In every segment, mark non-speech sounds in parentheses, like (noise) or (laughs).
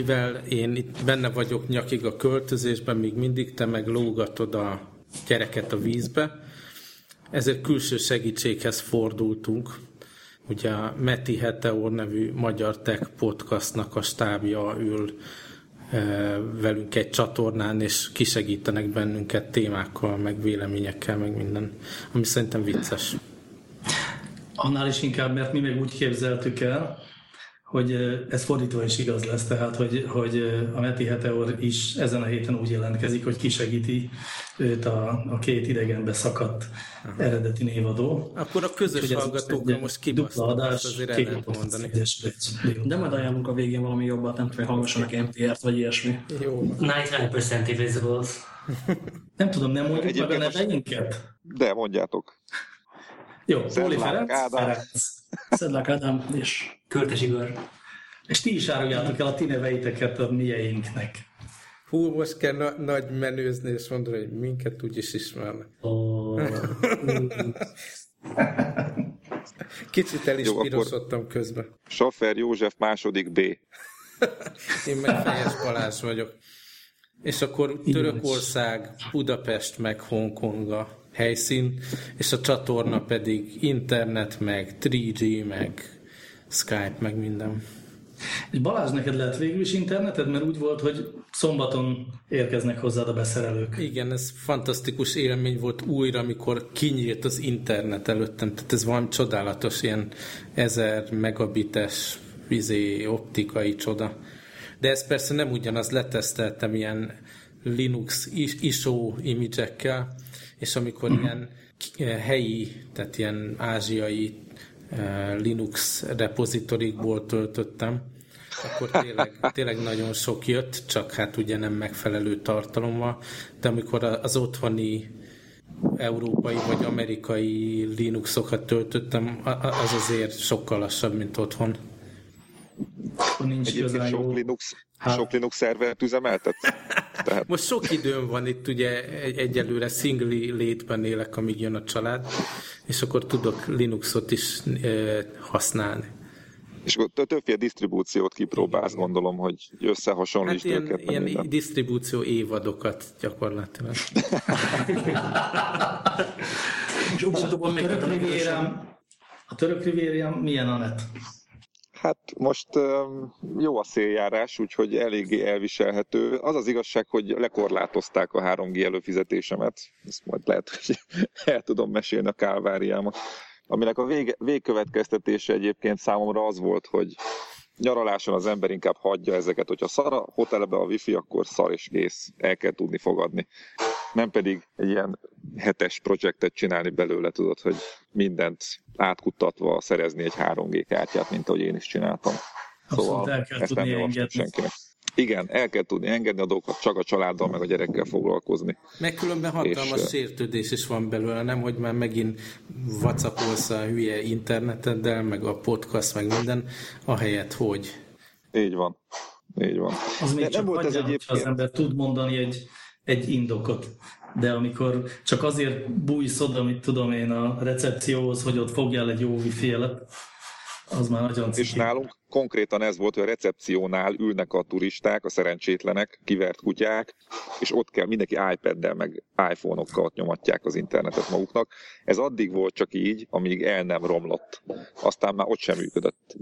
mivel én itt benne vagyok nyakig a költözésben, még mindig te meg lógatod a gyereket a vízbe, ezért külső segítséghez fordultunk. Ugye a Meti Heteor nevű magyar tech podcastnak a stábja ül velünk egy csatornán, és kisegítenek bennünket témákkal, meg véleményekkel, meg minden, ami szerintem vicces. Annál is inkább, mert mi meg úgy képzeltük el, hogy ez fordítva is igaz lesz, tehát hogy, hogy a Meti Heteor is ezen a héten úgy jelentkezik, hogy kisegíti őt a, a két idegenbe szakadt Aha. eredeti névadó. Akkor a közös hallgatókra most kibasztak, adás, azért el lehet mondani. De majd ajánlunk a végén valami jobbat, nem tudom, hogy hallgassanak NPR-t, vagy ilyesmi. Jó. 99% invisibles. nem tudom, nem mondjuk meg a neveinket? De, mondjátok. Jó, Póli Ferenc, Szedlák Ádám és Körtes Igor. És ti is áruljátok el a ti neveiteket a mieinknek. Hú, most kell na- nagy menőzni, és mondani, hogy minket úgy is ismernek. Oh. (laughs) Kicsit el is Jó, pirosodtam közben. Soffer József második B. (laughs) Én meg Fejes Balázs vagyok. És akkor Törökország, Budapest meg Hongkong a helyszín, és a csatorna pedig internet, meg 3G, meg Skype, meg minden. És Balázs, neked lehet végül is interneted, mert úgy volt, hogy szombaton érkeznek hozzád a beszerelők. Igen, ez fantasztikus élmény volt újra, amikor kinyílt az internet előttem. Tehát ez valami csodálatos, ilyen ezer megabites vizé, optikai csoda. De ez persze nem ugyanaz, leteszteltem ilyen Linux ISO imidzsekkel, és amikor uh-huh. ilyen helyi, tehát ilyen ázsiai Eh, Linux repozitorikból töltöttem, akkor tényleg, (laughs) tényleg nagyon sok jött, csak hát ugye nem megfelelő tartalommal, de amikor az otthoni európai vagy amerikai Linuxokat töltöttem, az azért sokkal lassabb, mint otthon. Nincs Egyébként sok Linux, hát. sok Linux szervert üzemeltet? Tehát... Most sok időm van itt, ugye egy, egyelőre szingli létben élek, amíg jön a család, és akkor tudok Linuxot is e, használni. És akkor többféle disztribúciót kipróbálsz, gondolom, hogy összehasonlítsd hát ilyen, őket. Ilyen minden. disztribúció évadokat gyakorlatilag. és a török rivérám, a török rivérám milyen a net? Hát most jó a széljárás, úgyhogy eléggé elviselhető. Az az igazság, hogy lekorlátozták a 3G előfizetésemet. Ezt majd lehet, hogy (laughs) el tudom mesélni a kálváriámat. Aminek a vég, végkövetkeztetése egyébként számomra az volt, hogy nyaraláson az ember inkább hagyja ezeket, hogyha szar a hotelbe a wifi, akkor szar és kész, el kell tudni fogadni. Nem pedig egy ilyen hetes projektet csinálni belőle, tudod, hogy mindent átkutatva szerezni egy 3G kártyát, mint ahogy én is csináltam. Szóval el kell ezt nem engedni. senkinek. Igen, el kell tudni engedni a dolgokat, csak a családdal, meg a gyerekkel foglalkozni. Meg különben hatalmas és, sértődés is van belőle, nem, hogy már megint vacakolsz a hülye interneteddel, meg a podcast, meg minden, ahelyett, hogy. Így van. Így van. Az még csak nem volt ez egyébként... az ember tud mondani egy, egy indokot. De amikor csak azért bújsz oda, mit tudom én, a recepcióhoz, hogy ott fogjál egy jó wifi az már nagyon ciki. És nálunk konkrétan ez volt, hogy a recepciónál ülnek a turisták, a szerencsétlenek, kivert kutyák, és ott kell mindenki iPad-del, meg iPhone-okkal nyomatják az internetet maguknak. Ez addig volt csak így, amíg el nem romlott. Aztán már ott sem működött.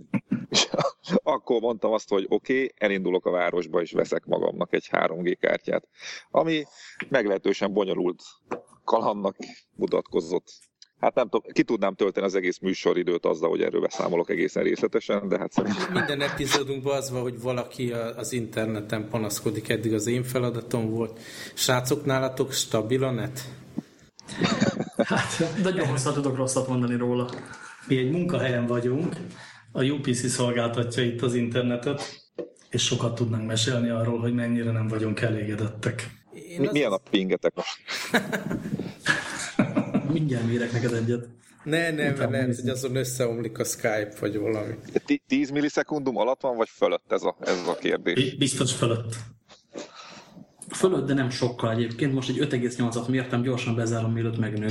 És (laughs) akkor mondtam azt, hogy oké, okay, elindulok a városba, és veszek magamnak egy 3G kártyát, ami meglehetősen bonyolult kalannak mutatkozott. Hát nem tudom, ki tudnám tölteni az egész műsoridőt azzal, hogy erről beszámolok egészen részletesen, de hát szerintem... Minden epizódunkban az van, hogy valaki az interneten panaszkodik, eddig az én feladatom volt. Srácok, nálatok stabil a net? Hát, nagyon hosszat tudok rosszat mondani róla. Mi egy munkahelyen vagyunk, a UPC szolgáltatja itt az internetet, és sokat tudnánk mesélni arról, hogy mennyire nem vagyunk elégedettek. Mi, milyen a pingetek most? (laughs) Mindjárt mérek neked egyet. Ne, ne, mert lehet, hogy azon összeomlik a Skype, vagy valami. 10 millisekundum alatt van, vagy fölött ez a, ez a kérdés? Biztos fölött. Fölött, de nem sokkal egyébként. Most egy 5,8-at mértem, gyorsan bezárom, mielőtt megnő.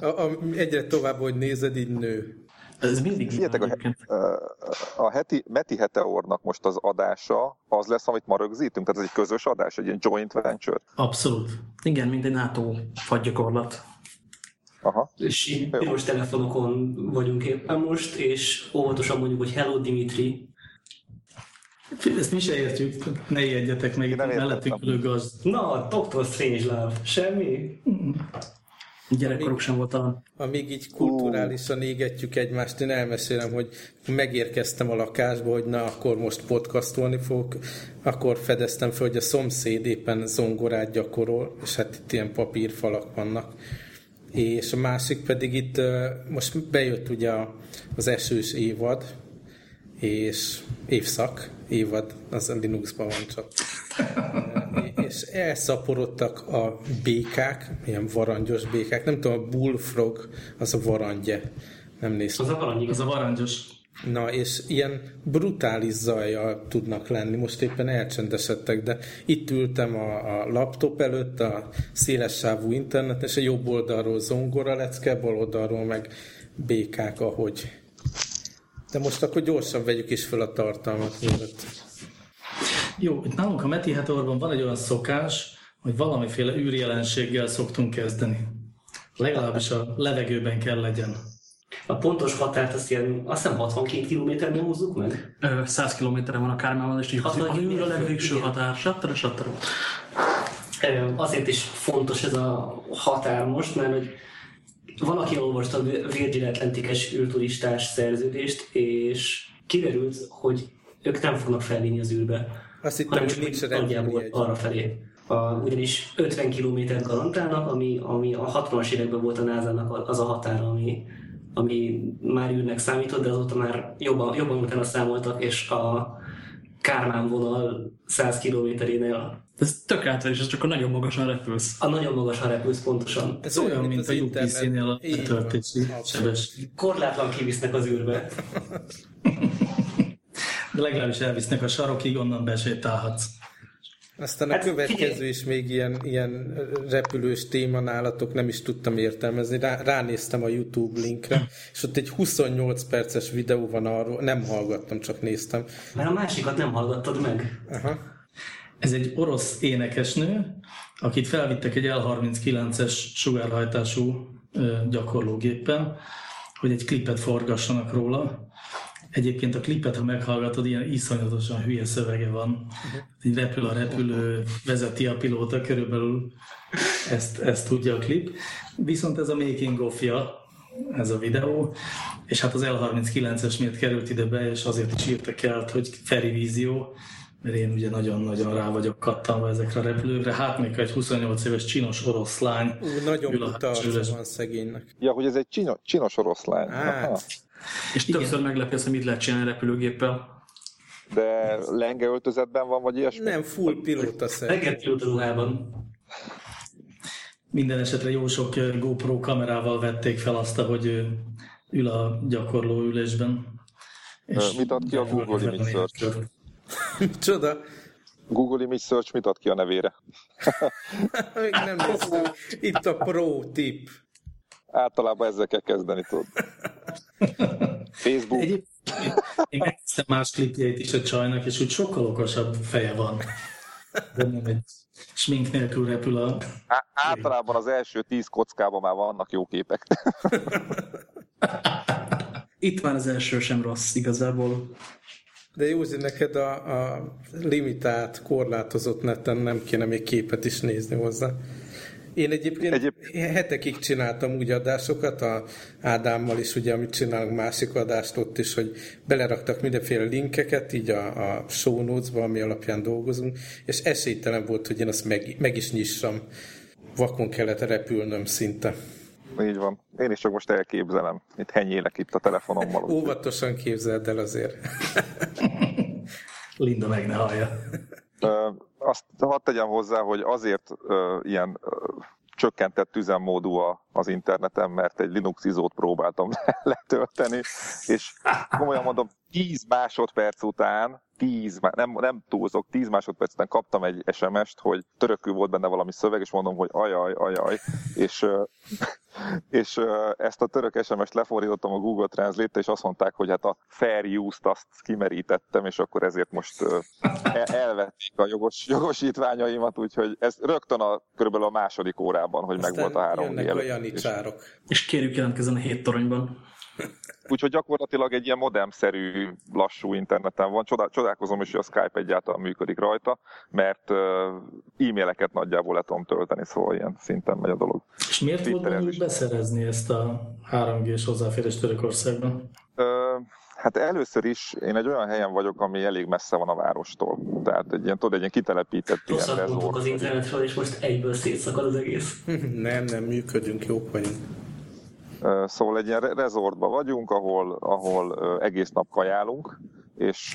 a, a, egyre tovább, hogy nézed, így nő. Ez mindig Figyeljetek, a, a heti, Meti Heteornak most az adása az lesz, amit ma rögzítünk? Tehát ez egy közös adás, egy ilyen joint venture? Abszolút. Igen, mint egy NATO faggyakorlat. Aha. És piros telefonokon vagyunk éppen most, és óvatosan mondjuk, hogy hello Dimitri. Ezt mi se értjük, ne ijedjetek meg, itt mellettünk ülő gazd. Na, Dr. Strangelove, semmi? Gyerekkoruk sem volt talán. Amíg így kulturálisan égetjük egymást, én elmesélem, hogy megérkeztem a lakásba, hogy na, akkor most podcastolni fogok, akkor fedeztem fel, hogy a szomszéd éppen zongorát gyakorol, és hát itt ilyen papírfalak vannak. És a másik pedig itt most bejött ugye az esős évad, és évszak, évad, az a Linuxban van csak. (laughs) és elszaporodtak a békák, ilyen varangyos békák, nem tudom, a bullfrog, az a varangye, nem néztem. Az a valami Az a varangyos. Na, és ilyen brutális zajjal tudnak lenni. Most éppen elcsendesedtek, de itt ültem a, a laptop előtt, a szélessávú internet, és a jobb oldalról zongora lecke, bal oldalról meg békák, ahogy. De most akkor gyorsan vegyük is fel a tartalmat, mielőtt. Jó, itt nálunk a Meti Heteorban van egy olyan szokás, hogy valamiféle űrjelenséggel szoktunk kezdeni. Legalábbis a levegőben kell legyen. A pontos határt azt ilyen, azt hiszem 62 kilométerben húzzuk meg. Ö, 100 kilométerre van a Kármában, és így az űr a legvégső határ. Sattara, sattara. Ö, Azért is fontos ez a határ most, mert hogy valaki olvasta a Virgin Atlantic-es űrturistás szerződést, és kiderült, hogy ők nem fognak felvinni az űrbe, Azt hittem, hogy nincs nagyjából repülőjegy. arra felé. A, ugyanis 50 kilométert garantálnak, ami, ami a 60-as években volt a NASA-nak az a határ, ami, ami már űrnek számított, de azóta már jobban, jobban utána számoltak, és a Kármán vonal 100 kilométerénél Ez tök ez csak a nagyon magasan repülsz. a nagyon magasan repülsz pontosan. Ez Olyan, mint az a. UPC-nél a Abszolút. sebesség. Korlátlan kivisznek az űrbe. (laughs) De legalábbis elvisznek a sarokig, onnan besétálhatsz. Aztán a Hát következő figyelj. is még ilyen, ilyen repülős téma nálatok, nem is tudtam értelmezni. Rá, ránéztem a YouTube linkre, és ott egy 28 perces videó van arról, nem hallgattam, csak néztem. Mert a másikat nem hallgattad meg. Aha. Ez egy orosz énekesnő, akit felvittek egy L39-es sugárhajtású gyakorlógéppen, hogy egy klipet forgassanak róla. Egyébként a klipet, ha meghallgatod, ilyen iszonyatosan hülye szövege van. Így repül a repülő, vezeti a pilóta, körülbelül ezt, ezt tudja a klip. Viszont ez a making of ez a videó, és hát az L39-es miért került ide be, és azért is írtak el, hogy Feri vízió, mert én ugye nagyon-nagyon rá vagyok kattanva ezekre a repülőkre. Hát még egy 28 éves csinos oroszlány Ú, nagyon buta van szegénynek. Ja, hogy ez egy csinos, csinos oroszlány. Hát. Aha. És többször meglepi azt, hogy mit lehet csinálni repülőgéppel. De lenge öltözetben van, vagy ilyesmi? Nem, full pilóta szerint. Reggel pilóta ruhában. Minden esetre jó sok GoPro kamerával vették fel azt, hogy ő ül a gyakorló ülésben. Ö, mit ad ki a Google Image Search? (laughs) Micsoda? Google Image Search mit ad ki a nevére? (laughs) Még nem néztem. Itt a pro tip. Általában ezzel kell kezdeni, tudod. (laughs) Facebook. Egyébként én megnéztem más klipjeit is a csajnak, és úgy sokkal okosabb feje van. De nem egy smink nélkül repül a... Á- általában az első tíz kockában már vannak jó képek. (laughs) Itt már az első sem rossz igazából. De Józsi, neked a, a limitált, korlátozott neten nem kéne még képet is nézni hozzá. Én egyébként Egyéb- hetekig csináltam úgy adásokat, a Ádámmal is, ugye, amit csinálunk másik adást ott is, hogy beleraktak mindenféle linkeket, így a, a show notes-ba, ami alapján dolgozunk, és esélytelen volt, hogy én azt meg, meg is nyissam. Vakon kellett repülnöm szinte. Így van. Én is csak most elképzelem, mint henyélek itt a telefonommal. Óvatosan képzeld el azért. Linda meg ne hallja. Azt hadd tegyem hozzá, hogy azért ö, ilyen ö, csökkentett üzemmódú a- az interneten, mert egy Linux izót próbáltam (laughs) letölteni, és komolyan mondom, 10 másodperc után, 10, má- nem, nem túlzok, 10 másodperc után kaptam egy SMS-t, hogy törökül volt benne valami szöveg, és mondom, hogy ajaj, ajaj, és és ezt a török SMS-t lefordítottam a Google Translate-te, és azt mondták, hogy hát a fair use-t azt kimerítettem, és akkor ezért most elvették a jogos, jogosítványaimat, úgyhogy ez rögtön a, körülbelül a második órában, hogy meg volt a három jönnek a És kérjük jelentkezzen a hét toronyban. Úgyhogy gyakorlatilag egy ilyen modemszerű, lassú interneten van. Csodál, csodálkozom is, hogy a Skype egyáltalán működik rajta, mert e-maileket nagyjából le tudom tölteni, szóval ilyen szinten megy a dolog. És miért volt bennük beszerezni ezt a 3G-s hozzáférést Törökországban? Hát először is én egy olyan helyen vagyok, ami elég messze van a várostól. Tehát egy ilyen, tudod, egy ilyen kitelepített Rosszat ilyen rezort. az internetről, és most egyből szétszakad az egész. (laughs) nem, nem, működünk, jók vagyunk. Szóval egy ilyen rezortba vagyunk, ahol, ahol egész nap kajálunk, és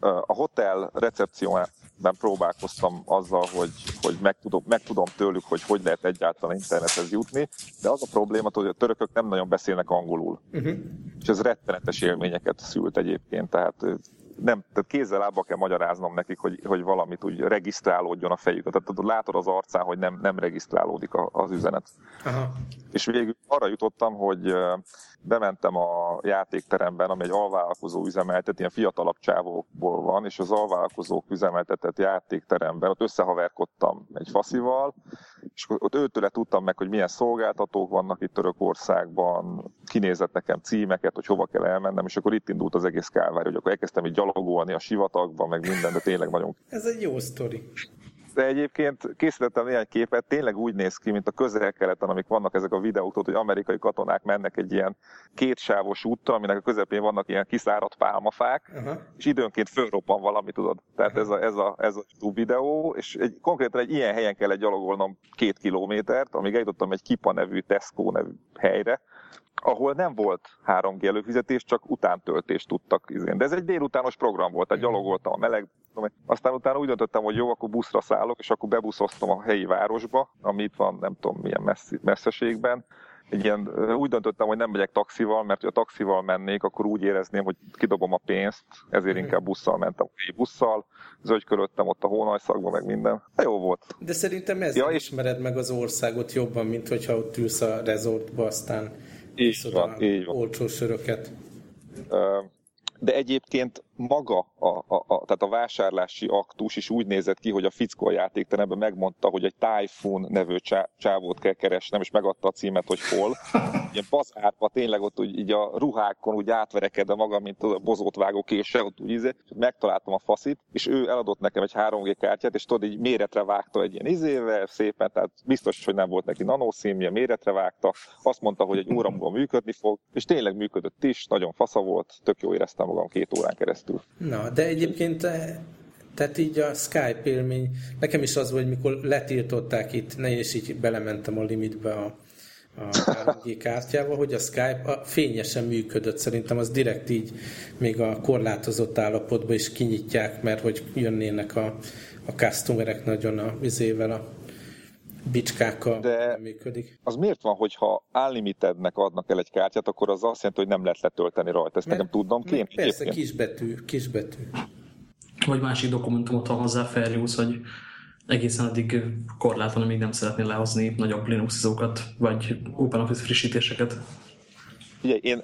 a hotel recepciójában próbálkoztam azzal, hogy, hogy megtudom, megtudom tőlük, hogy hogy lehet egyáltalán internethez jutni, de az a probléma, hogy a törökök nem nagyon beszélnek angolul. Uh-huh. És ez rettenetes élményeket szült egyébként, tehát nem, tehát kézzel lábba kell magyaráznom nekik, hogy, hogy valamit úgy regisztrálódjon a fejük. Tehát tudod, látod az arcán, hogy nem, nem regisztrálódik az üzenet. Aha. És végül arra jutottam, hogy bementem a játékteremben, ami egy alvállalkozó üzemeltet, ilyen fiatalabb csávókból van, és az alvállalkozók üzemeltetett játékteremben ott összehaverkodtam egy faszival, és ott őtőle tudtam meg, hogy milyen szolgáltatók vannak itt Törökországban, kinézett nekem címeket, hogy hova kell elmennem, és akkor itt indult az egész kálvár, hogy akkor elkezdtem így gyalogolni a sivatagban, meg minden, de tényleg nagyon... Ez egy jó sztori de egyébként készítettem néhány képet, tényleg úgy néz ki, mint a közel-keleten, amik vannak ezek a videók, hogy amerikai katonák mennek egy ilyen kétsávos úttal, aminek a közepén vannak ilyen kiszáradt pálmafák, uh-huh. és időnként fölroppan valami, tudod. Tehát ez a, ez a, ez a videó, és egy, konkrétan egy ilyen helyen kellett gyalogolnom két kilométert, amíg eljutottam egy Kipa nevű, Tesco nevű helyre, ahol nem volt 3G előfizetés, csak utántöltést tudtak. De ez egy délutános program volt, tehát gyalogoltam a meleg, aztán utána úgy döntöttem, hogy jó, akkor buszra szállok, és akkor bebuszoztam a helyi városba, ami itt van, nem tudom milyen messzi, messzeségben, egy ilyen, úgy döntöttem, hogy nem megyek taxival, mert ha taxival mennék, akkor úgy érezném, hogy kidobom a pénzt, ezért mhm. inkább busszal mentem, egy busszal, zögykölöttem ott a hónajszakba, meg minden. Hát jó volt. De szerintem ezzel ja, ismered meg az országot jobban, mint hogyha ott ülsz a rezortba, aztán így van, így van. olcsó söröket. De egyébként maga a, a, a, tehát a vásárlási aktus is úgy nézett ki, hogy a fickó a játékteremben megmondta, hogy egy Typhoon nevű csá, csávót kell keresnem, és megadta a címet, hogy hol. (laughs) Ilyen bazárba tényleg ott úgy, így a ruhákon úgy átverekedve magam, mint a bozót vágó késsel, ott úgy izé, megtaláltam a faszit, és ő eladott nekem egy 3G kártyát, és tudod, így méretre vágta egy ilyen izével, szépen, tehát biztos, hogy nem volt neki nanoszínje, méretre vágta, azt mondta, hogy egy óra múlva működni fog, és tényleg működött is, nagyon fasza volt, tök jó éreztem magam két órán keresztül keresztül. Na, de egyébként eh, tehát így a Skype élmény, nekem is az volt, mikor letiltották itt, ne is így belementem a limitbe a, a 3G kártyával, hogy a Skype a fényesen működött. Szerintem az direkt így még a korlátozott állapotban is kinyitják, mert hogy jönnének a, a customerek nagyon a vizével a bicskákkal De működik. Az miért van, hogyha unlimitednek adnak el egy kártyát, akkor az azt jelenti, hogy nem lehet letölteni rajta. Ezt nekem tudnom kéne. Persze, egyébként. kisbetű, kisbetű. Vagy másik dokumentumot van hozzá feljusz, hogy egészen addig korlátlan, amíg nem szeretnél lehozni nagyobb Linux izókat, vagy OpenOffice frissítéseket. Ugye én,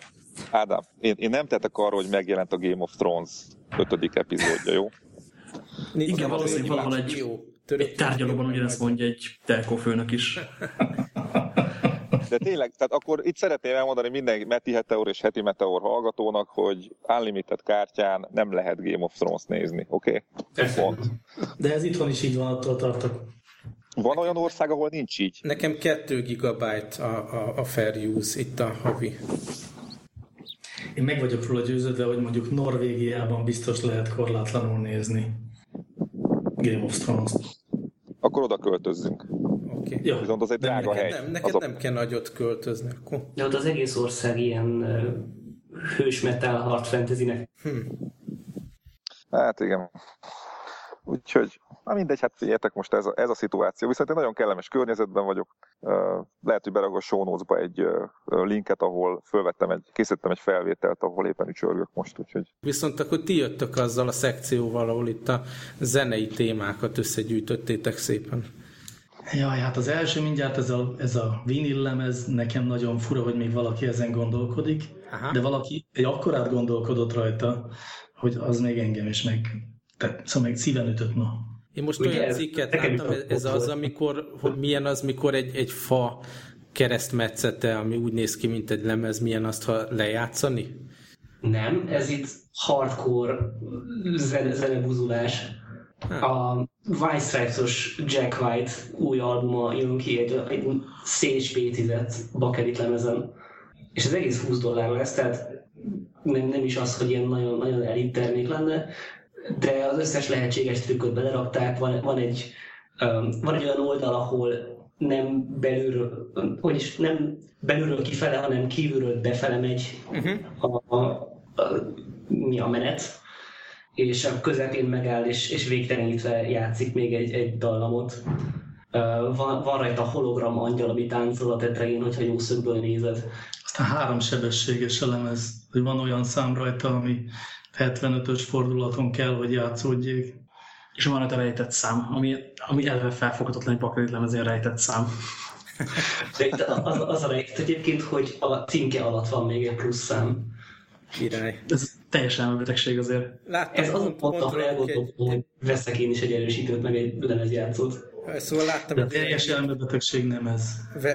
Ádám, én, én nem tettek arra, hogy megjelent a Game of Thrones ötödik epizódja, jó? Igen, valószínűleg valahol egy, jó Török egy tárgyalóban ugyanezt mondja egy telkó főnök is. De tényleg, tehát akkor itt szeretném elmondani minden Meti Heteor és Heti Meteor hallgatónak, hogy unlimited kártyán nem lehet Game of Thrones nézni, oké? Okay? De ez itthon is így van, attól tartok. Van olyan ország, ahol nincs így? Nekem 2 gigabyte a, a, a fair use itt a havi. Én meg vagyok róla győződve, hogy mondjuk Norvégiában biztos lehet korlátlanul nézni. Game of Thrones. Akkor oda költözzünk. Okay. Ja, Viszont az egy drága neked hely. Nem, neked az nem a... kell nagyot költözni. Akkor. De ott az egész ország ilyen uh, hős metal hard fantasynek. Hm. Hát igen. Úgyhogy Na mindegy, hát figyeljetek, most ez a, ez a szituáció. Viszont egy nagyon kellemes környezetben vagyok. Lehet, hogy beragok a show notes-ba egy linket, ahol fölvettem egy, készítettem egy felvételt, ahol éppen ücsörgök most. Úgyhogy... Viszont akkor ti jöttök azzal a szekcióval, ahol itt a zenei témákat összegyűjtöttétek szépen. Jaj, hát az első mindjárt ez a, ez a vinil lemez, nekem nagyon fura, hogy még valaki ezen gondolkodik, Aha. de valaki egy akkorát gondolkodott rajta, hogy az még engem is meg, tehát, szóval meg szíven ütött ma. Én most Ugye olyan cikket láttam, ez, ez az, amikor, hogy milyen az, mikor egy, egy fa keresztmetszete, ami úgy néz ki, mint egy lemez, milyen azt, ha lejátszani? Nem, ez itt hardcore zene, zenebuzulás. A White Stripes-os Jack White új albuma jön ki egy, egy CHP 10 bakerit lemezen. És az egész 20 dollár lesz, tehát nem, nem is az, hogy ilyen nagyon, nagyon elit termék lenne, de az összes lehetséges trükköt belerakták, van, van egy, van egy olyan oldal, ahol nem belülről, hogy is nem belülről kifele, hanem kívülről befele megy uh-huh. a, a, a, mi a menet, és a közepén megáll, és, és végtelenítve játszik még egy, egy dallamot. Uh, van, van rajta hologram angyal, ami táncol a tetején, hogyha jó szögből nézed. Aztán három sebességes lemez, hogy van olyan szám rajta, ami 75-ös fordulaton kell, hogy játszódjék. És van ott a rejtett szám, ami, ami elve felfoghatatlan egy lemezén rejtett szám. De az, az a rejtett egyébként, hogy a címke alatt van még egy plusz szám. Király. Ez teljesen elbetegség azért. Láttam, Ez az a pont, ahol elgondolkodom, hogy veszek én is egy erősítőt, meg egy lemezjátszót. Szóval láttam, hogy teljes elmebetegség nem ez.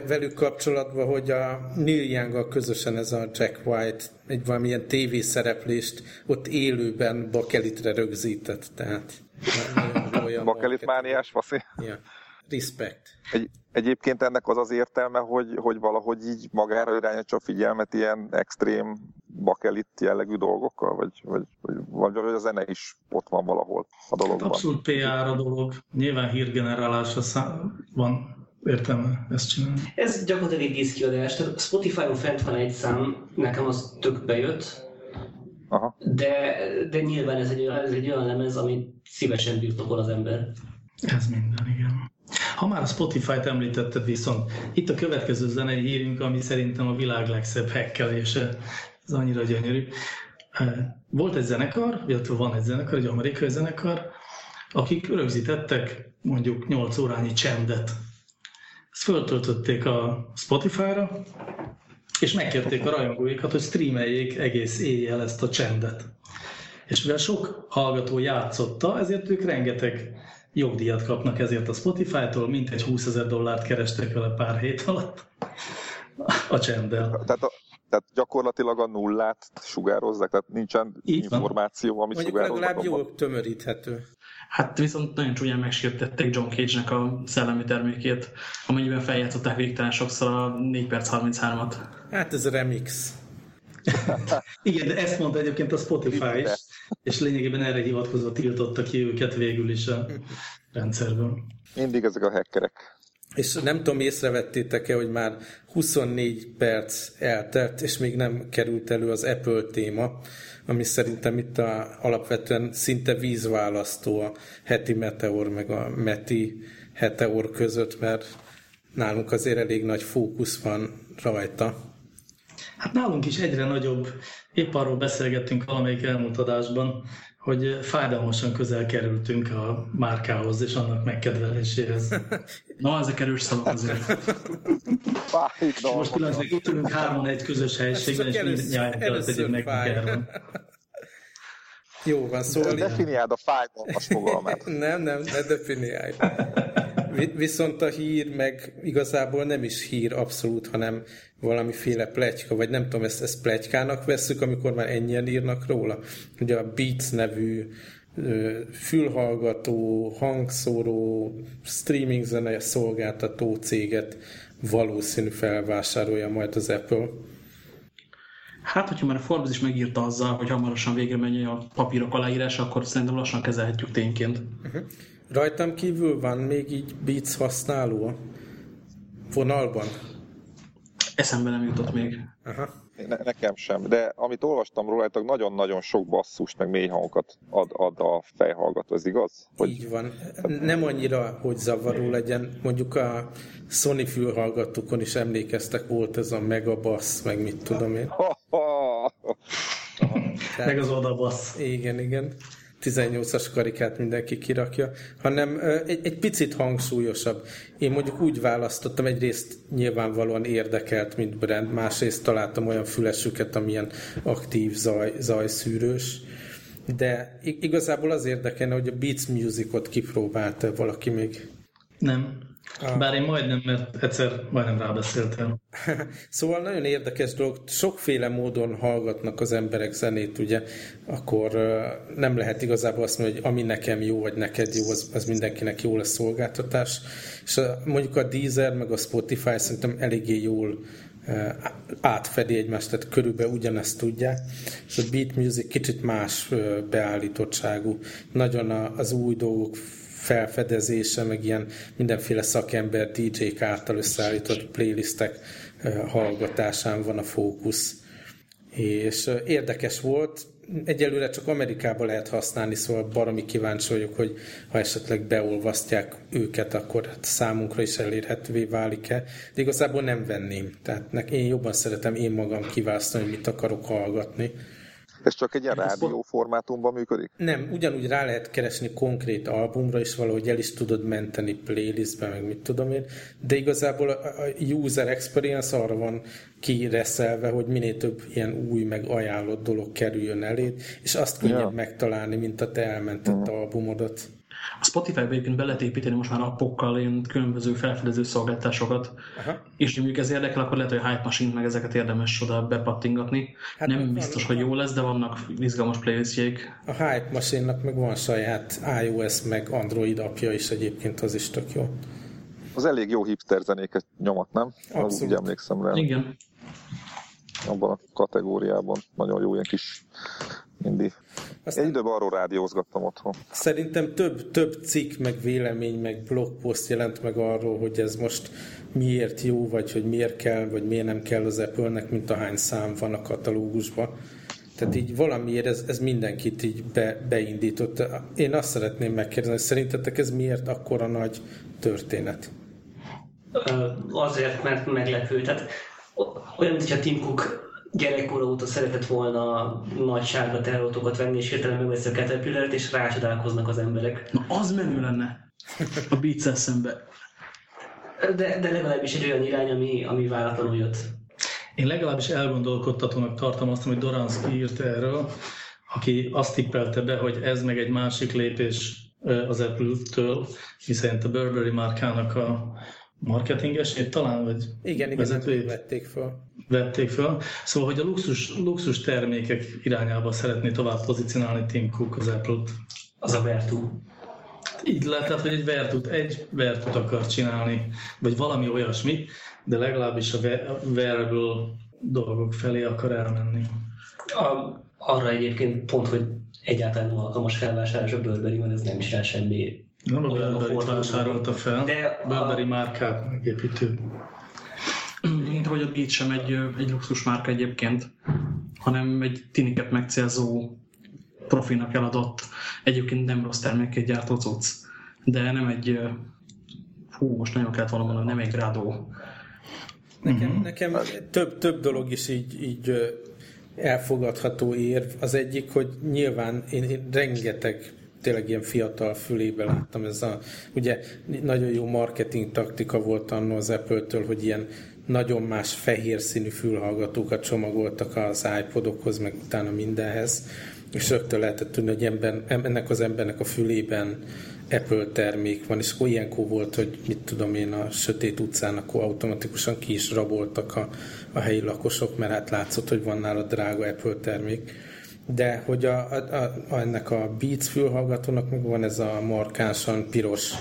Velük kapcsolatban, hogy a Neil young közösen ez a Jack White egy valamilyen tévészereplést ott élőben bakelitre rögzített, tehát Bakelit mániás faszi. Ja. Respect. Egy, egyébként ennek az az értelme, hogy, hogy valahogy így magára irányítsa a figyelmet ilyen extrém bakelit jellegű dolgokkal, vagy, vagy, vagy, vagy a zene is ott van valahol a dologban. Abszolút PR a dolog. Nyilván hírgenerálásra szám van értelme ezt csinálni. Ez gyakorlatilag egy díszkiadás. Tehát Spotify-on fent van egy szám, nekem az tök bejött, Aha. De, de nyilván ez egy, ez egy olyan lemez, amit szívesen birtokol az ember. Ez minden, igen. Ha már a Spotify-t említetted viszont, itt a következő zenei hírünk, ami szerintem a világ legszebb hekkelése. Ez annyira gyönyörű. Volt egy zenekar, illetve van egy zenekar, egy amerikai zenekar, akik rögzítettek mondjuk 8 órányi csendet. Ezt föltöltötték a Spotify-ra, és megkérték a rajongóikat, hogy streameljék egész éjjel ezt a csendet. És mivel sok hallgató játszotta, ezért ők rengeteg jogdíjat kapnak ezért a Spotify-tól, mint egy 20 ezer dollárt kerestek vele pár hét alatt a csenddel. Tehát, a, tehát gyakorlatilag a nullát sugározzák, tehát nincsen Így információ, van. amit Mondjuk sugározzák. legalább jól tömöríthető. Hát viszont nagyon csúnyán megsértették John Cage-nek a szellemi termékét, amennyiben feljátszották végtelen sokszor a 4 perc 33-at. Hát ez a remix. Igen, de ezt mondta egyébként a Spotify is, és lényegében erre hivatkozva tiltotta ki őket végül is a rendszerből. Mindig ezek a hackerek. És nem tudom, észrevettétek-e, hogy már 24 perc eltelt, és még nem került elő az Apple téma, ami szerintem itt a, alapvetően szinte vízválasztó a heti meteor meg a meti heteor között, mert nálunk azért elég nagy fókusz van rajta. Hát nálunk is egyre nagyobb, épp arról beszélgettünk valamelyik elmúlt adásban, hogy fájdalmasan közel kerültünk a márkához és annak megkedveléséhez. Na, ezek erős szavak azért. Most pillanatban itt ülünk hárman egy közös helységben, és mindjárt kellett tegyük nekünk Jó van, szóval... Definiáld a fájdalmas fogalmát. nem, nem, ne definiálj. Viszont a hír meg igazából nem is hír abszolút, hanem valamiféle pletyka, vagy nem tudom, ezt, ezt pletykának vesszük, amikor már ennyien írnak róla. Ugye a Beats nevű fülhallgató, hangszóró, streaming zene szolgáltató céget valószínű felvásárolja majd az Apple. Hát, hogyha már a Forbes is megírta azzal, hogy hamarosan végre menjen a papírok aláírása, akkor szerintem lassan kezelhetjük tényként. Uh-huh. Rajtam kívül van még így Beats használó a vonalban? Eszembe nem jutott még. Aha. Ne, nekem sem, de amit olvastam róla, nagyon-nagyon sok basszust, meg mély hangokat ad, ad a fejhallgató, ez igaz? Hogy... Így van. Nem annyira, hogy zavaró legyen. Mondjuk a Sony fülhallgatókon is emlékeztek, volt ez a megabassz, meg mit tudom én. meg az odabassz. Igen, igen. 18-as karikát mindenki kirakja, hanem egy, egy picit hangsúlyosabb. Én mondjuk úgy választottam, egyrészt nyilvánvalóan érdekelt, mint brand, másrészt találtam olyan fülesüket, amilyen aktív zaj, zajszűrős, de igazából az érdekelne, hogy a Beats Musicot kipróbálta valaki még. Nem. Bár én majdnem, mert egyszer majdnem rábeszéltem. (laughs) szóval nagyon érdekes dolog, sokféle módon hallgatnak az emberek zenét, ugye, akkor nem lehet igazából azt mondani, hogy ami nekem jó, vagy neked jó, az, az mindenkinek jó lesz szolgáltatás. És mondjuk a Deezer, meg a Spotify szerintem eléggé jól átfedi egymást, tehát körülbelül ugyanezt tudják, és a Beat Music kicsit más beállítottságú. Nagyon az új dolgok felfedezése, meg ilyen mindenféle szakember DJ-k által összeállított playlistek hallgatásán van a fókusz. És érdekes volt, egyelőre csak Amerikában lehet használni, szóval baromi kíváncsi vagyok, hogy ha esetleg beolvasztják őket, akkor hát számunkra is elérhetővé válik-e. De igazából nem venném. Tehát én jobban szeretem én magam kiválasztani, hogy mit akarok hallgatni. Ez csak egy ilyen rádió formátumban működik? Nem, ugyanúgy rá lehet keresni konkrét albumra, és valahogy el is tudod menteni playlistbe, meg mit tudom én, de igazából a user experience arra van kireszelve, hogy minél több ilyen új, meg ajánlott dolog kerüljön eléd, és azt könnyebb ja. megtalálni, mint a te elmentett uh-huh. albumodat. A Spotify-ba egyébként be lehet építeni most már appokkal ilyen különböző felfedező szolgáltásokat, Aha. és mondjuk ez érdekel, akkor lehet, hogy a Hype Machine meg ezeket érdemes oda bepattingatni. Hát Nem biztos, hogy jó lesz, de vannak izgalmas playlistjeik. A Hype Machine-nak meg van saját iOS meg Android apja is egyébként, az is tök jó. Az elég jó hipster zenéket nyomat, nem? Abszolút. Úgy emlékszem rá. Igen. Abban a kategóriában nagyon jó ilyen kis mindig. Aztán Egy időben arról rádiózgattam otthon. Szerintem több, több cikk, meg vélemény, meg blogpost jelent meg arról, hogy ez most miért jó, vagy hogy miért kell, vagy miért nem kell az Apple-nek, mint ahány szám van a katalógusban. Tehát így valamiért ez, ez mindenkit így be, beindított. Én azt szeretném megkérdezni, hogy szerintetek ez miért akkora nagy történet? Azért, mert meglepő. Tehát olyan, mint a Tim Cook gyerekkora óta szeretett volna nagy sárga terautókat venni, és hirtelen megveszi a caterpillar és rácsodálkoznak az emberek. Na, az menő lenne a beats szembe. De, de legalábbis egy olyan irány, ami, ami váratlanul jött. Én legalábbis elgondolkodtatónak tartom azt, hogy Doranski írt erről, aki azt tippelte be, hogy ez meg egy másik lépés az Apple-től, hiszen a Burberry márkának a marketingesét talán, vagy igen, vezetőjét vették fel. Vették fel. Szóval, hogy a luxus, luxus termékek irányába szeretné tovább pozícionálni Tim Cook az Apple-t. Az a Vertu. Így lehet, hogy egy Vertut, egy Vertut akar csinálni, vagy valami olyasmi, de legalábbis a wearable dolgok felé akar elmenni. A, arra egyébként pont, hogy egyáltalán alkalmas felvásárlás a Burberry, mert ez nem is semmi nem a Burberry vásárolta fel, de Burberry a... márkát megépítő. Mint hogy a Beat sem egy, egy luxus márka egyébként, hanem egy tiniket megcélzó profinak eladott, egyébként nem rossz terméket gyártó cucc, de nem egy, hú, most nagyon kellett volna mondani, nem egy grádó. Nekem, uh-huh. nekem több, több dolog is így, így elfogadható érv. Az egyik, hogy nyilván én, én rengeteg tényleg ilyen fiatal fülébe láttam. Ez a, ugye nagyon jó marketing taktika volt annó az Apple-től, hogy ilyen nagyon más fehér színű fülhallgatókat csomagoltak az iPodokhoz, meg utána mindenhez, és rögtön lehetett tudni, hogy ember, ennek az embernek a fülében Apple termék van, és akkor ilyenkor volt, hogy mit tudom én, a sötét utcán akkor automatikusan ki is raboltak a, a helyi lakosok, mert hát látszott, hogy van nála drága Apple termék de hogy a, a, a, ennek a Beats fülhallgatónak meg van ez a markánsan piros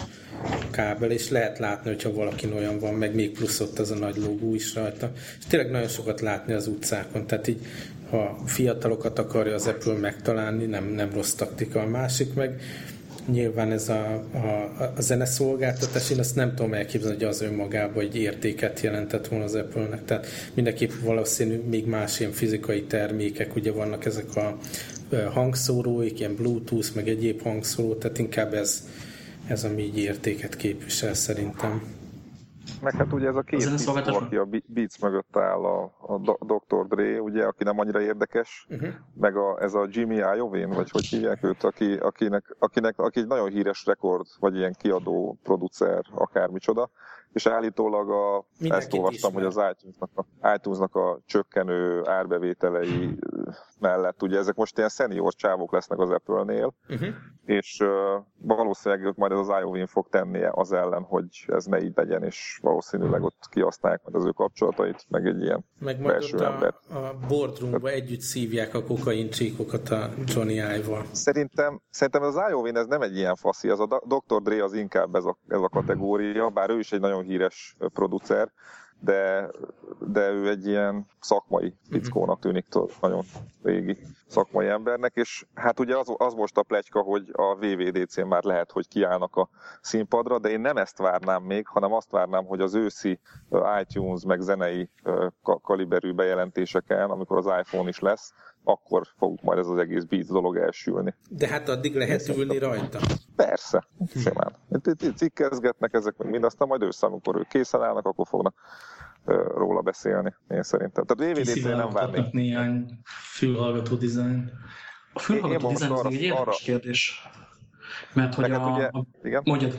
kábel, és lehet látni, hogyha valaki olyan van, meg még plusz ott az a nagy logó is rajta. És tényleg nagyon sokat látni az utcákon, tehát így ha fiatalokat akarja az Apple megtalálni, nem, nem rossz taktika. A másik meg nyilván ez a, a, a zeneszolgáltatás, én azt nem tudom elképzelni, hogy az önmagában egy értéket jelentett volna az Apple-nek. Tehát mindenképp valószínű még más ilyen fizikai termékek, ugye vannak ezek a hangszóróik, ilyen Bluetooth, meg egyéb hangszóró, tehát inkább ez, ez ami így értéket képvisel szerintem. Meg hát ugye ez a két tisztó, aki a Beats mögött áll, a, a Dr. Dre, ugye, aki nem annyira érdekes, uh-huh. meg a, ez a Jimmy Iovine, vagy hogy hívják őt, aki, akinek, akinek, aki egy nagyon híres rekord, vagy ilyen kiadó, producer, akármicsoda, és állítólag a, ezt olvastam, hogy az iTunes-nak a, iTunes-nak a csökkenő árbevételei mellett, ugye ezek most ilyen senior csávok lesznek az Apple-nél, uh-huh. és uh, valószínűleg majd ez az iOVin fog tennie az ellen, hogy ez ne így legyen, és valószínűleg ott kihasználják majd az ő kapcsolatait, meg egy ilyen meg majd belső ott. A, a boardroomba együtt szívják a kokain csíkokat a Johnny Ive-val. Szerintem, szerintem az iOVin ez nem egy ilyen faszi, az a Dr. Dre az inkább ez a, ez a kategória, bár ő is egy nagyon híres producer, de, de ő egy ilyen szakmai fickónak tűnik, nagyon régi szakmai embernek, és hát ugye az, az most a pletyka, hogy a VVDC-n már lehet, hogy kiállnak a színpadra, de én nem ezt várnám még, hanem azt várnám, hogy az őszi iTunes meg zenei kaliberű bejelentéseken, amikor az iPhone is lesz, akkor fog majd ez az egész Beats dolog elsülni. De hát addig lehet ülni rajta. Persze, simán. Cikkezgetnek ezek, meg mind, aztán majd ősszel, amikor ők készen állnak, akkor fognak róla beszélni, én szerintem. Tehát DVD-t nem várnék. néhány fülhallgató dizájn. A fülhallgató dizájn az egy érdekes kérdés. Mert hogy a... Ugye, igen? Mondjad.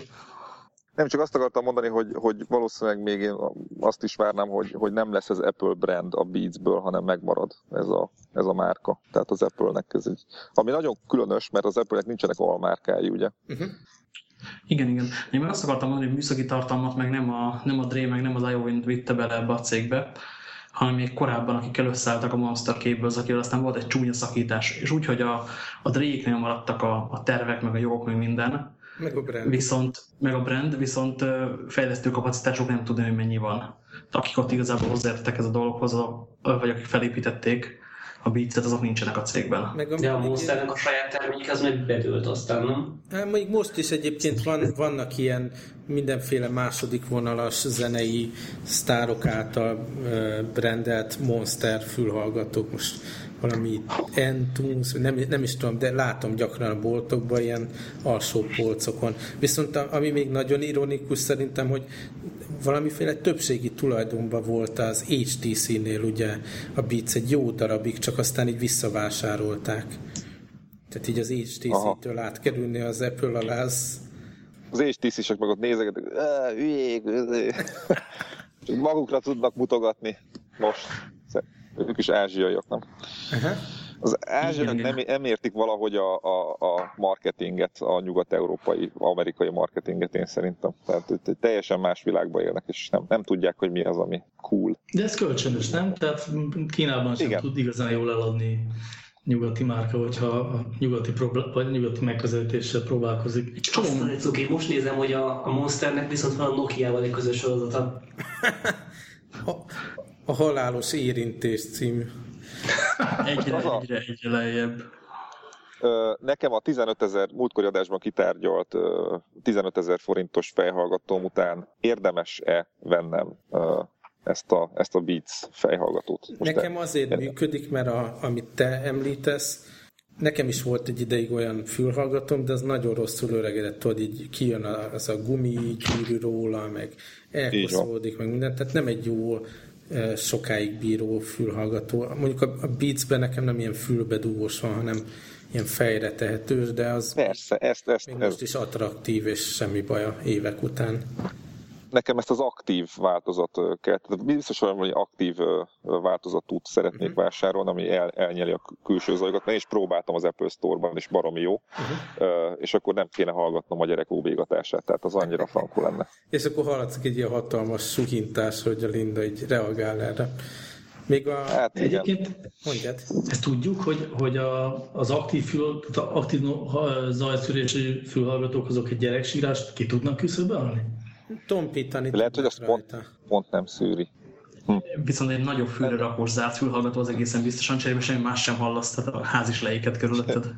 Nem, csak azt akartam mondani, hogy, hogy valószínűleg még én azt is várnám, hogy, hogy nem lesz ez Apple brand a Beats-ből, hanem megmarad ez a, ez a márka. Tehát az Apple-nek ez egy... Ami nagyon különös, mert az Apple-nek nincsenek almárkái, ugye? Uh-huh. Igen, igen. Én meg azt akartam mondani, hogy műszaki tartalmat meg nem a, nem a Dre, meg nem az iOWin vitte bele ebbe a cégbe, hanem még korábban, akik előszálltak a Monster Cable, akivel aztán volt egy csúnya szakítás, és úgy, hogy a, a Drake-nél maradtak a, a tervek, meg a jogok, meg minden, meg a brand. Viszont, meg a brand, viszont fejlesztő kapacitások nem tudni, hogy mennyi van. Akik ott igazából hozzáértek ez a dologhoz, vagy akik felépítették a beats azok nincsenek a cégben. Meg a De a Monsternek a saját termék az meg bedőlt aztán, nem? Hát még most is egyébként van, vannak ilyen mindenféle második vonalas zenei sztárok által brandelt Monster fülhallgatók. Most valami Entunes, nem, nem is tudom, de látom gyakran a boltokban ilyen alsó polcokon. Viszont ami még nagyon ironikus szerintem, hogy valamiféle többségi tulajdonban volt az HTC-nél ugye a Beats egy jó darabig, csak aztán így visszavásárolták. Tehát így az HTC-től átkerülni az Apple alá, az... Az HTC-sek meg ott nézegetek, hülyék, (laughs) magukra tudnak mutogatni most. Ők is ázsiaiak, nem? Uh-huh. Az ázsiaiak nem, nem értik valahogy a, a, a marketinget, a nyugat-európai, amerikai marketinget én szerintem. Tehát teljesen más világban élnek, és nem, nem tudják, hogy mi az, ami cool. De ez kölcsönös, nem? Tehát Kínában sem Igen. tud igazán jól eladni nyugati márka, hogyha a nyugati, problé- vagy nyugati megközelítéssel próbálkozik. Aztán egy cuki, most nézem, hogy a, a Monsternek viszont van a Nokia-val egy közös sorozata. (laughs) A halálos érintés című. Egyre, egyre, egyre lejjebb. Nekem a 15 ezer múltkori adásban kitárgyalt 15 ezer forintos fejhallgatóm után érdemes-e vennem ezt a, ezt a Beats fejhallgatót? Most Nekem azért érdemes. működik, mert a, amit te említesz, Nekem is volt egy ideig olyan fülhallgatom, de az nagyon rosszul öregedett, tudod, így kijön az a gumi gyűrű róla, meg elkoszolódik, meg minden, tehát nem egy jó sokáig bíró fülhallgató. Mondjuk a, Beats-ben nekem nem ilyen fülbedúvós van, hanem ilyen fejre tehetős, de az Persze, ezt, ezt, még most is attraktív, és semmi baj a évek után nekem ezt az aktív változat kell, tehát biztos olyan, hogy aktív változatot szeretnék uh-huh. vásárolni, ami el, elnyeli a külső zajokat, mert én is próbáltam az Apple Store-ban, és baromi jó, uh-huh. és akkor nem kéne hallgatnom a gyerek óvégatását, tehát az annyira frankó lenne. És akkor hallatszik egy ilyen hatalmas suhintás, hogy a Linda így reagál erre. Még a... Hát, Egyébként mondjad. Ezt tudjuk, hogy, hogy a, az aktív, fül, aktív zajszűrési fülhallgatók azok egy gyereksírást ki tudnak küszöbölni? Tompítani Lehet, hogy azt pont, pont nem szűri. Hm. Viszont egy nagyobb fülre rakós zárt fülhallgató az egészen biztosan cserébe semmi más sem hallasz, tehát a ház is leéket körülötted. (laughs)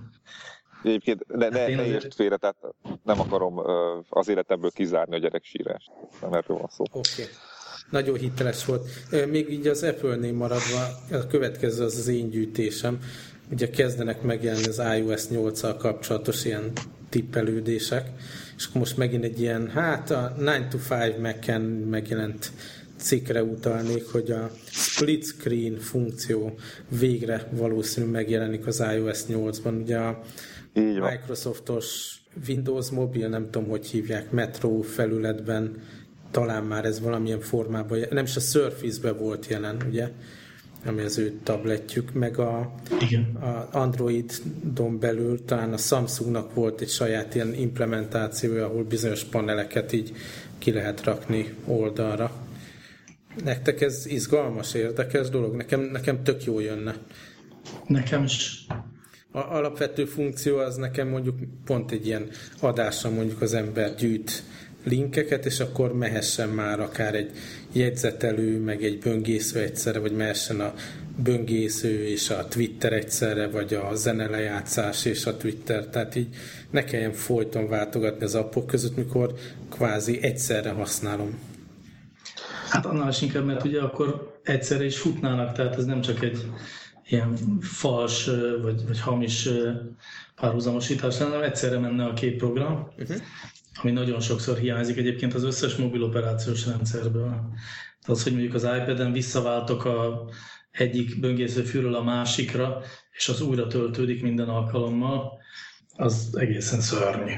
Egyébként ne, ne, hát ne értsd félre, tehát nem akarom az életemből kizárni a gyerek sírást. Nem erről van szó. Oké. Okay. Nagyon hiteles volt. Még így az Apple-nél maradva, a következő az az én gyűjtésem. Ugye kezdenek megjelenni az iOS 8-al kapcsolatos ilyen tippelődések, és akkor most megint egy ilyen, hát a 9 to 5 Mac-en megjelent cikkre utalnék, hogy a split screen funkció végre valószínű megjelenik az iOS 8-ban. Ugye a Microsoftos Windows mobil, nem tudom, hogy hívják, Metro felületben talán már ez valamilyen formában, nem is a Surface-be volt jelen, ugye? Ami az ő tabletjük, meg a, Igen. a Android-don belül talán a Samsungnak volt egy saját ilyen implementációja, ahol bizonyos paneleket így ki lehet rakni oldalra. Nektek ez izgalmas, érdekes dolog? Nekem, nekem tök jó jönne. Nekem is. A alapvető funkció az nekem mondjuk pont egy ilyen adásra mondjuk az ember gyűjt linkeket, és akkor mehessen már akár egy jegyzetelő, meg egy böngésző egyszerre, vagy mehessen a böngésző és a Twitter egyszerre, vagy a zenelejátszás és a Twitter. Tehát így ne kelljen folyton váltogatni az appok között, mikor kvázi egyszerre használom. Hát annál is inkább, mert ugye akkor egyszerre is futnának, tehát ez nem csak egy ilyen fals vagy, vagy hamis párhuzamosítás, hanem egyszerre menne a két program. Uh-huh ami nagyon sokszor hiányzik egyébként az összes mobil operációs rendszerből. Az, hogy mondjuk az iPad-en visszaváltok a egyik böngészőfűről a másikra, és az újra töltődik minden alkalommal, az egészen szörnyű.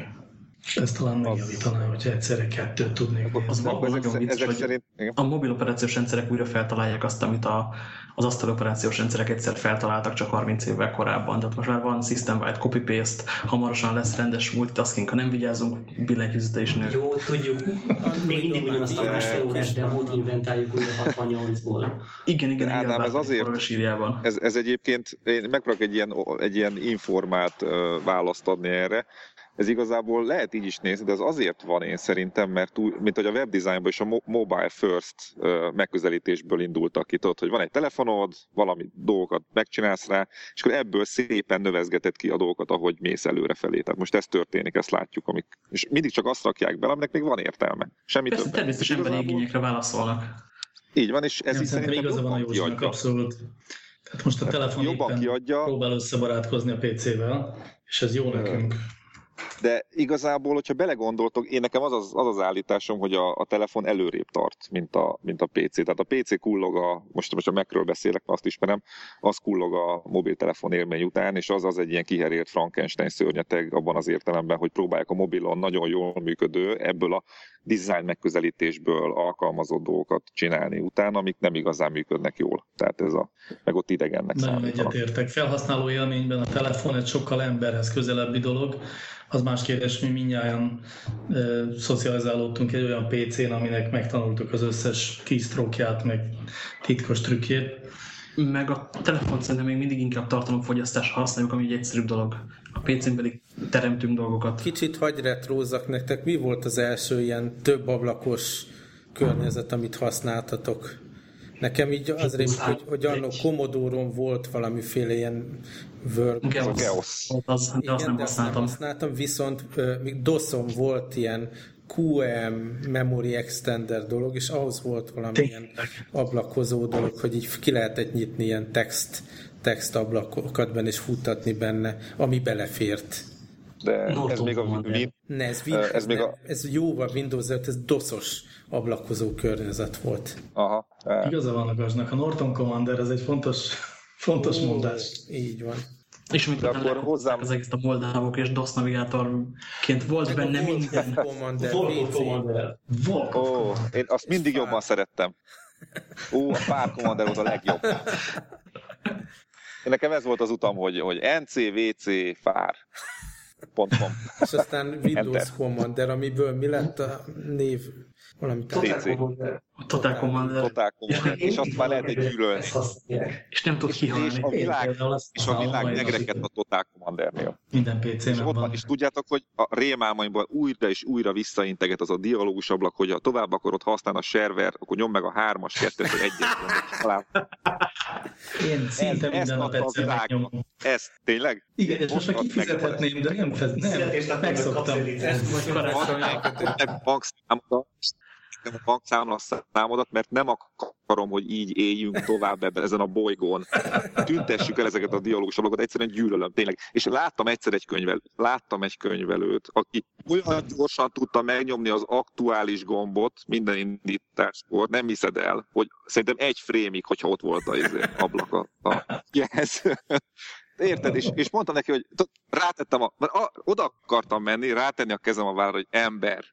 Ezt talán megjavítaná, hogyha egyszerre kettőt tudnék. Az abban nagyon vicc, hogy szerint, a mobil operációs rendszerek újra feltalálják azt, amit a, az asztal operációs rendszerek egyszer feltaláltak csak 30 évvel korábban. Tehát most már van system-wide copy-paste, hamarosan lesz rendes multitasking, ha nem vigyázunk, billentyűzete is nő. Jó, tudjuk. Még mindig van azt a másfél órás demót inventáljuk újra 68-ból. Igen, igen, Ádám, igen, ez azért, ez, ez egyébként, én megpróbálok egy ilyen, egy ilyen informált uh, választ adni erre, ez igazából lehet így is nézni, de az azért van én szerintem, mert úgy, mint hogy a webdesignban is a mobile first megközelítésből indultak ki, tudod, hogy van egy telefonod, valami dolgokat megcsinálsz rá, és akkor ebből szépen növezgeted ki a dolgokat, ahogy mész előre felé. Tehát most ez történik, ezt látjuk, amik, és mindig csak azt rakják bele, aminek még van értelme. Semmi Persze, több. természetesen emberi igényekre válaszolnak. Így van, és ez is szerintem igaza van a Józsnak, abszolút. Tehát most a telefon jobban kiadja. próbál összebarátkozni a PC-vel, és ez jó nekünk de igazából, hogyha belegondoltok, én nekem az az, az, az állításom, hogy a, a telefon előrébb tart, mint a, mint a PC. Tehát a PC kullog a, most, most a Macről beszélek, azt ismerem, az kullog a mobiltelefon élmény után, és az az egy ilyen kiherélt Frankenstein szörnyeteg abban az értelemben, hogy próbálják a mobilon nagyon jól működő, ebből a design megközelítésből alkalmazott dolgokat csinálni utána, amik nem igazán működnek jól. Tehát ez a, meg ott idegennek Nagyon egyetértek. Felhasználó élményben a telefon egy sokkal emberhez közelebbi dolog, az más kérdés, mi mindjárt e, szocializálódtunk egy olyan PC-n, aminek megtanultuk az összes keystroke meg titkos trükkjét. Meg a telefon szerintem még mindig inkább tartalomfogyasztás használjuk, ami egy egyszerűbb dolog. A PC-n pedig teremtünk dolgokat. Kicsit hagy retrózzak nektek, mi volt az első ilyen több ablakos környezet, amit használtatok? Nekem így az rémlik, hogy, hogy annó commodore volt valamiféle ilyen Word. Geos. Az, de azt nem használtam. használtam, viszont még DOS-on volt ilyen QM memory extender dolog, és ahhoz volt valamilyen ablakozó dolog, hogy így ki lehetett nyitni ilyen text, text ablakokat benne, és futtatni benne, ami belefért. De Norton ez még a Win... Ne, ez, Win... ez, még a... ez jóval Windows 5, ez doszos ablakozó környezet volt. Aha. Igaza van a gazsnak, a Norton Commander, ez egy fontos, fontos Ó, mondás. Így van. És mint akkor hozzám... az egész a Moldávok és DOS navigátorként volt Meg benne minden. Commander, Volvo Commander. Ó, én azt mindig jobban szerettem. Ó, a pár Commander volt a legjobb. Én nekem ez volt az utam, hogy, hogy NCVC fár. .com. És aztán Windows Enter. Commander, amiből mi lett a név? Valami Total Commander. Total Commander. Total Commander. És azt már lehet egy gyűlölni. És nem tud kihalni. És a világ, és a világ megrekedt a Total Commandernél. Minden PC-n És ott van, és tudjátok, hogy a rémálmaimból újra és újra visszainteget az a dialógus ablak, hogy ha tovább akarod használni a server, akkor nyom meg a hármas, kettes vagy egyes. Én szinte minden nap egyszer megnyomom. Ez tényleg? Igen, és most már kifizethetném, de nem, nem megszoktam. Ezt most karácsony a bankszámla számodat, mert nem akarom, hogy így éljünk tovább ebben ezen a bolygón. Tüntessük el ezeket a dialógusokat, egyszerűen gyűlölöm, tényleg. És láttam egyszer egy könyvelőt, láttam egy könyvelőt, aki olyan gyorsan tudta megnyomni az aktuális gombot minden indításkor, nem hiszed el, hogy szerintem egy frémig, hogyha ott volt a izé, ablak a, yes. Érted? És, és mondtam neki, hogy rátettem, a, mert a, oda akartam menni, rátenni a kezem a válra, hogy ember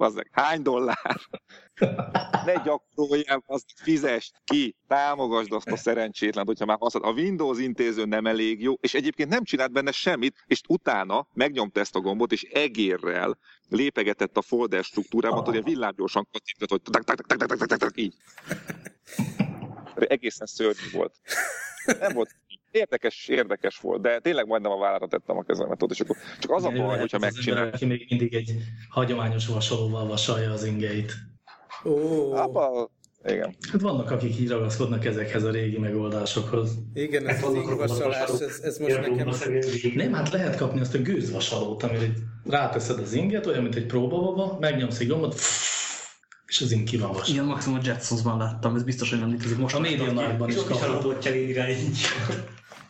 bazdmeg, hány dollár? (laughs) ne gyakoroljál, azt fizes ki, támogasd azt a szerencsétlen, hogyha már használod. A Windows intéző nem elég jó, és egyébként nem csinált benne semmit, és utána megnyomta ezt a gombot, és egérrel lépegetett a folder struktúrában, hogy a villám gyorsan kattintott, hogy tak, tak, így. (laughs) Egészen szörnyű volt. Nem volt érdekes, érdekes volt, de tényleg majdnem a vállára tettem a kezemet ott, és akkor csak az a baj, hogyha megcsinál. Aki még mindig egy hagyományos vasalóval vasalja az ingeit. Ó. Apa, igen. Hát vannak, akik így ragaszkodnak ezekhez a régi megoldásokhoz. Igen, ez az ingvasalás, ez, ez most nekem... Nem, hát lehet kapni azt a gőzvasalót, amire ráteszed az inget, olyan, mint egy próbababa, megnyomsz egy gombot, és az ink ki van Igen, maximum a Jetsonsban láttam, ez biztos, hogy nem létezik most. A médianárban is kapható. És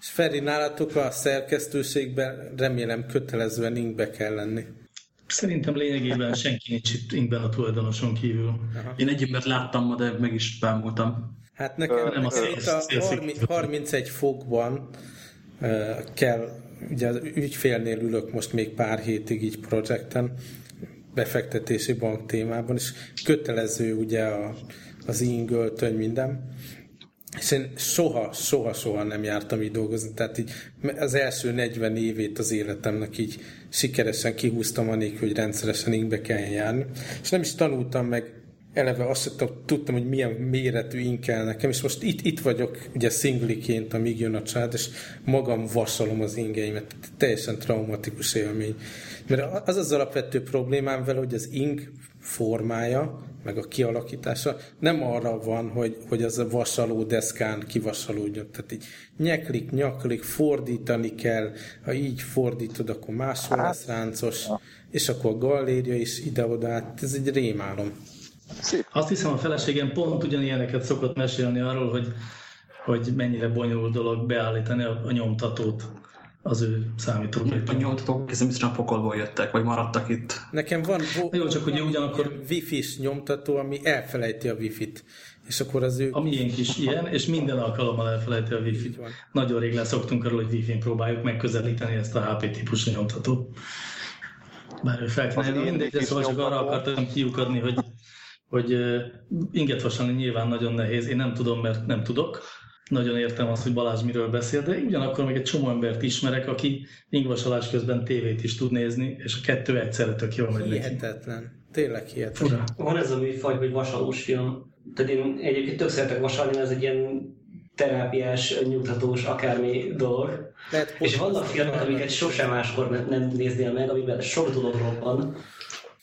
Feri, nálatok a szerkesztőségben remélem kötelezően inkbe kell lenni. Szerintem lényegében senki nincs itt inkben a tulajdonoson kívül. Aha. Én egy embert láttam ma, de meg is bámultam. Hát nekem nem a, a 31 fokban kell, ugye az ügyfélnél ülök most még pár hétig így projekten, befektetési bank témában, és kötelező ugye a, az ingöltöny minden. Én soha, soha, soha nem jártam így dolgozni, tehát így az első 40 évét az életemnek így sikeresen kihúztam anélkül, hogy rendszeresen inkbe kelljen járni. És nem is tanultam meg eleve azt sem tudtam, hogy milyen méretű ink kell nekem, és most itt, itt vagyok, ugye szingliként, amíg jön a család, és magam vasalom az ingeimet. Teljesen traumatikus élmény. Mert az az alapvető problémám vele, hogy az ink formája, meg a kialakítása. Nem arra van, hogy, hogy az a vasaló deszkán kivasalódjon. Tehát így nyeklik, nyaklik, fordítani kell, ha így fordítod, akkor máshol hát, lesz ráncos, és akkor a galéria is ide-oda, hát ez egy rémálom. Azt hiszem a feleségem pont ugyanilyeneket szokott mesélni arról, hogy, hogy mennyire bonyolult dolog beállítani a, a nyomtatót az ő számítógépén. A nyomtatók hiszen biztosan pokolból jöttek, vagy maradtak itt. Nekem van vo- Jó, csak hogy ugyanakkor... wifi-s nyomtató, ami elfelejti a wifi-t. És akkor az ő... A miénk is ilyen, és minden alkalommal elfelejti a wifi-t. Nagyon rég leszoktunk arról, hogy wifi-n próbáljuk megközelíteni ezt a HP típusú nyomtatót. Bár ő fel kellene, mindegy, de szóval csak arra akartam kiukadni, hogy, hogy inget vasalni nyilván nagyon nehéz. Én nem tudom, mert nem tudok nagyon értem azt, hogy Balázs miről beszél, de ugyanakkor még egy csomó embert ismerek, aki ingvasalás közben tévét is tud nézni, és a kettő egyszerre tök jól megy Hihetetlen. Neki. Tényleg hihetetlen. Van ez a műfaj, hogy vasalós film. Tehát én egyébként tök szeretek vasalni, mert ez egy ilyen terápiás, nyugtatós, akármi dolog. Lehet, és vannak filmek, amiket sosem máskor nem néznél meg, amiben sok dolog robban.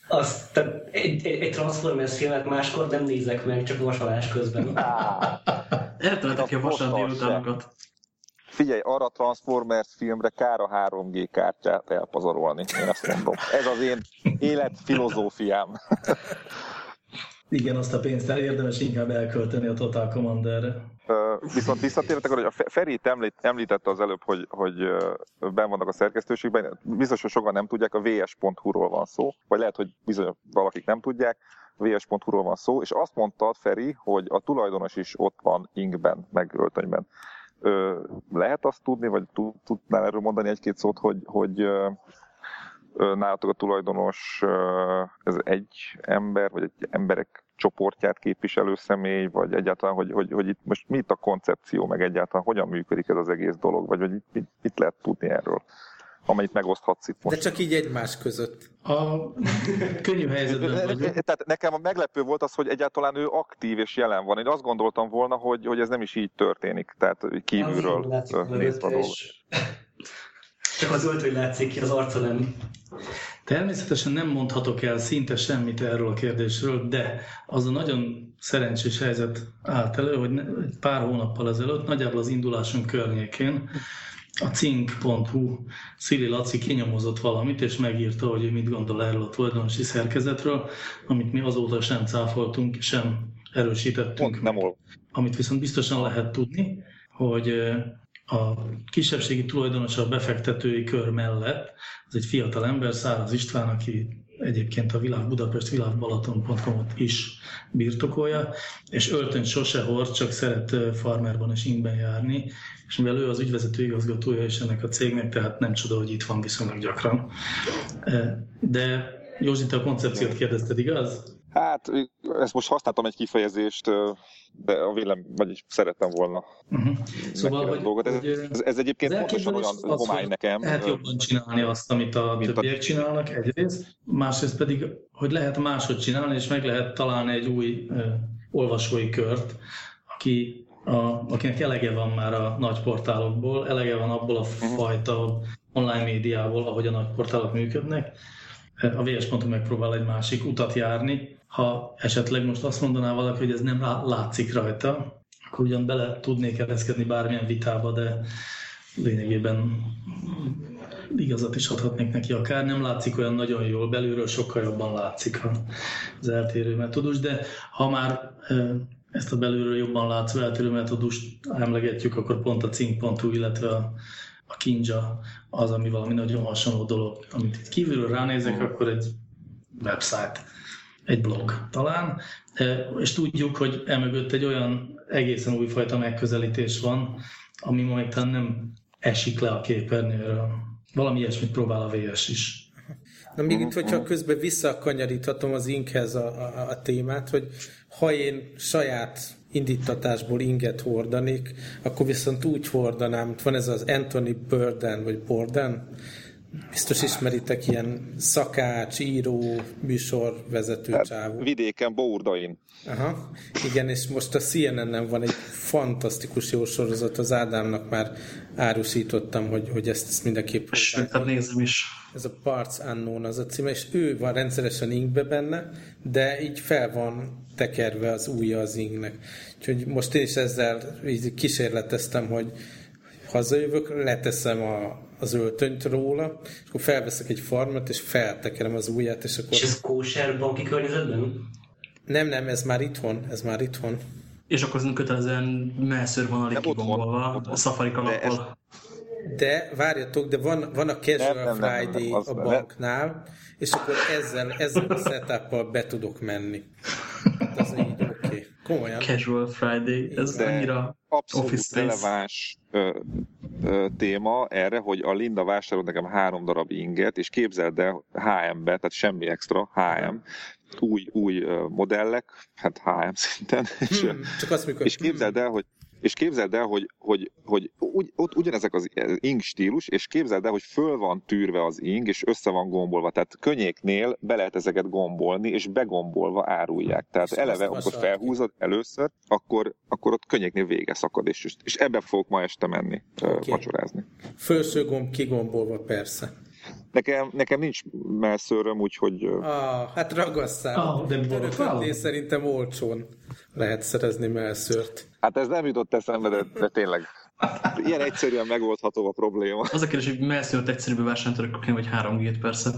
Azt, tehát egy, egy, egy Transformers filmet máskor nem nézek meg, csak vasalás közben. (laughs) Eltöltek a vasárnap délutánokat. Figyelj, arra a Transformers filmre kár a 3G kártyát elpazarolni, én ezt mondom. Ez az én életfilozófiám. Igen, azt a pénzt érdemes inkább elkölteni a Total Commanderre. Viszont visszatértek arra, hogy a Feri említette az előbb, hogy, hogy ben vannak a szerkesztőségben, biztos, hogy sokan nem tudják, a vs.hu-ról van szó, vagy lehet, hogy bizony valakik nem tudják, vs.hu-ról van szó, és azt mondta Feri, hogy a tulajdonos is ott van inkben, meg öltönyben. Lehet azt tudni, vagy tudnál erről mondani egy-két szót, hogy, hogy nálatok a tulajdonos ez egy ember, vagy egy emberek csoportját képviselő személy, vagy egyáltalán, hogy, hogy, hogy itt most mi itt a koncepció, meg egyáltalán hogyan működik ez az egész dolog, vagy, vagy mit, mit lehet tudni erről? Amelyet megoszthatsz itt most. De csak így egymás között. A (laughs) könnyű helyzetben (laughs) Tehát nekem a meglepő volt az, hogy egyáltalán ő aktív és jelen van. Én azt gondoltam volna, hogy, hogy ez nem is így történik, tehát kívülről nézve a dolgot. Csak az öltöny látszik ki, az arca nem. Természetesen nem mondhatok el szinte semmit erről a kérdésről, de az a nagyon szerencsés helyzet állt elő, hogy pár hónappal ezelőtt, nagyjából az indulásunk környékén a cink.hu Szili Laci kinyomozott valamit, és megírta, hogy ő mit gondol erről a tulajdonosi szerkezetről, amit mi azóta sem cáfoltunk, sem erősítettünk. Pont nem ol. Amit viszont biztosan lehet tudni, hogy a kisebbségi tulajdonosa a befektetői kör mellett, az egy fiatal ember, Száraz István, aki egyébként a Világ Budapest világbalaton.com-ot is birtokolja, és öltöny sose hord, csak szeret farmerban és ingben járni, és mivel ő az ügyvezető igazgatója is ennek a cégnek, tehát nem csoda, hogy itt van viszonylag gyakran. De Józsi, te a koncepciót kérdezted, igaz? Hát, ezt most használtam egy kifejezést, de a vélem, vagyis szerettem volna uh-huh. szóval, hogy, dolgot. Ez, ez, ez egyébként pontosan olyan az, homály nekem. Lehet jobban csinálni azt, amit a többiek a... csinálnak egyrészt, másrészt pedig, hogy lehet máshogy csinálni, és meg lehet találni egy új uh, olvasói kört, aki a, akinek elege van már a nagy portálokból, elege van abból a mhm. fajta online médiából, ahogy a nagy portálok működnek. A VS.hu megpróbál egy másik utat járni, ha esetleg most azt mondaná valaki, hogy ez nem látszik rajta, akkor ugyan bele tudnék ereszkedni bármilyen vitába, de lényegében igazat is adhatnék neki akár. Nem látszik olyan nagyon jól, belülről sokkal jobban látszik az eltérő metódus, de ha már ezt a belülről jobban látszó eltérő metódust emlegetjük, akkor pont a cink.hu, illetve a, a kinja az, ami valami nagyon hasonló dolog. Amit itt kívülről ránézek, akkor egy website egy blog talán, és tudjuk, hogy emögött egy olyan egészen újfajta megközelítés van, ami ma még talán nem esik le a képernyőről. Valami ilyesmit próbál a VS is. Na még itt, hogyha közben visszakanyaríthatom az inkhez a, a, a témát, hogy ha én saját indítatásból inget hordanék, akkor viszont úgy hordanám, van ez az Anthony Burden, vagy Borden, Biztos ismeritek ilyen szakács, író, műsorvezető hát, csávó. Vidéken, Bourdain. Aha, igen, és most a CNN-en van egy fantasztikus jó sorozat, az Ádámnak már árusítottam, hogy, hogy ezt, ezt mindenképp... Sőt, hát nézem is. Ez a Parts Unknown az a címe, és ő van rendszeresen inkbe benne, de így fel van tekerve az újja az inknek. Úgyhogy most én is ezzel így kísérleteztem, hogy hazajövök, leteszem a, az öltönyt róla, és akkor felveszek egy farmat, és feltekerem az ujját, és akkor... És ez kóser banki környezetben? Nem, nem, ez már itthon, ez már itthon. És akkor azon kötelezően messzőr van alig kigombolva a Safari kalappal. De várjatok, de van, van a Casual nem, nem, Friday nem, nem, nem, a banknál, és akkor ezzel, ezzel a setup be tudok menni. Hát az így oké. Okay. Komolyan. Casual Friday, ez de annyira abszolút office releváns ö, ö, téma erre, hogy a Linda vásárolt nekem három darab inget, és képzeld el HM-be, tehát semmi extra, HM, új, új modellek, hát HM szinten. (laughs) Hmm, és, csak azt mikor... és képzeld el, hogy és képzeld el, hogy, hogy, hogy ugy, ott ugyanezek az ing stílus, és képzeld el, hogy föl van tűrve az ing, és össze van gombolva. Tehát könnyéknél be lehet ezeket gombolni, és begombolva árulják. Tehát és eleve, amikor felhúzod először, akkor, akkor ott könnyéknél vége szakad, és, és ebbe fogok ma este menni okay. vacsorázni. Fölső gomb kigombolva, persze. Nekem, nekem nincs melszőröm, úgyhogy... Ah, hát ragasszál. Ah, de Öröködnél szerintem olcsón lehet szerezni melszőrt. Hát ez nem jutott eszembe, de, de tényleg. Ilyen egyszerűen megoldható a probléma. Az a kérdés, hogy melszőrt egyszerűbb versenytörök, vagy 3 g persze.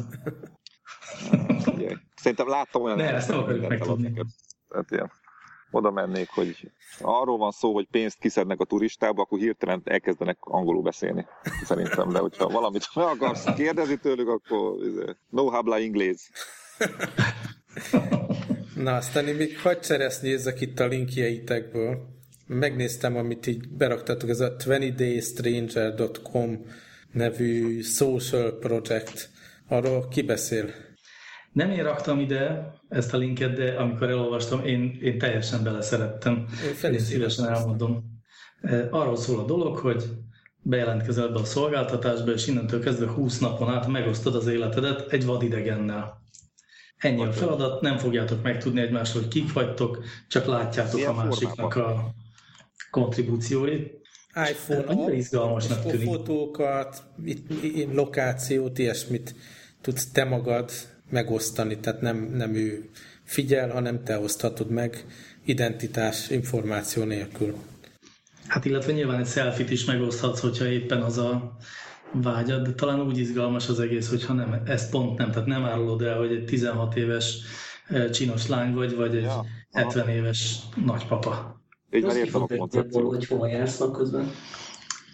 Szerintem láttam olyan... Ne, ezt nem akarjuk megtudni. Ilyen oda mennék, hogy arról van szó, hogy pénzt kiszednek a turistába, akkor hirtelen elkezdenek angolul beszélni, szerintem. De hogyha valamit meg akarsz kérdezni tőlük, akkor izé, no habla inglés. Na, aztán én még hagy nézzek itt a linkjeitekből. Megnéztem, amit így beraktatok, ez a 20daystranger.com nevű social project. Arról ki beszél? Nem én raktam ide ezt a linket, de amikor elolvastam, én, én teljesen beleszerettem. Én, én szívesen elmondom. Arról szól a dolog, hogy bejelentkezel be a szolgáltatásba, és innentől kezdve 20 napon át megosztod az életedet egy vadidegennel. Ennyi a feladat, nem fogjátok megtudni egymásról, hogy kik vagytok, csak látjátok Milyen a másiknak formában? a kontribúcióit. iPhone Annyira izgalmasnak tűnik. Fotókat, lokációt, ilyesmit tudsz te magad megosztani, tehát nem, nem ő figyel, hanem te oszthatod meg identitás információ nélkül. Hát illetve nyilván egy selfit is megoszthatsz, hogyha éppen az a vágyad, de talán úgy izgalmas az egész, hogyha nem, ezt pont nem, tehát nem árulod el, hogy egy 16 éves csinos lány vagy, vagy egy ja, 70 aha. éves nagypapa. Így már értem a koncepciót. Hogy hova jársz közben.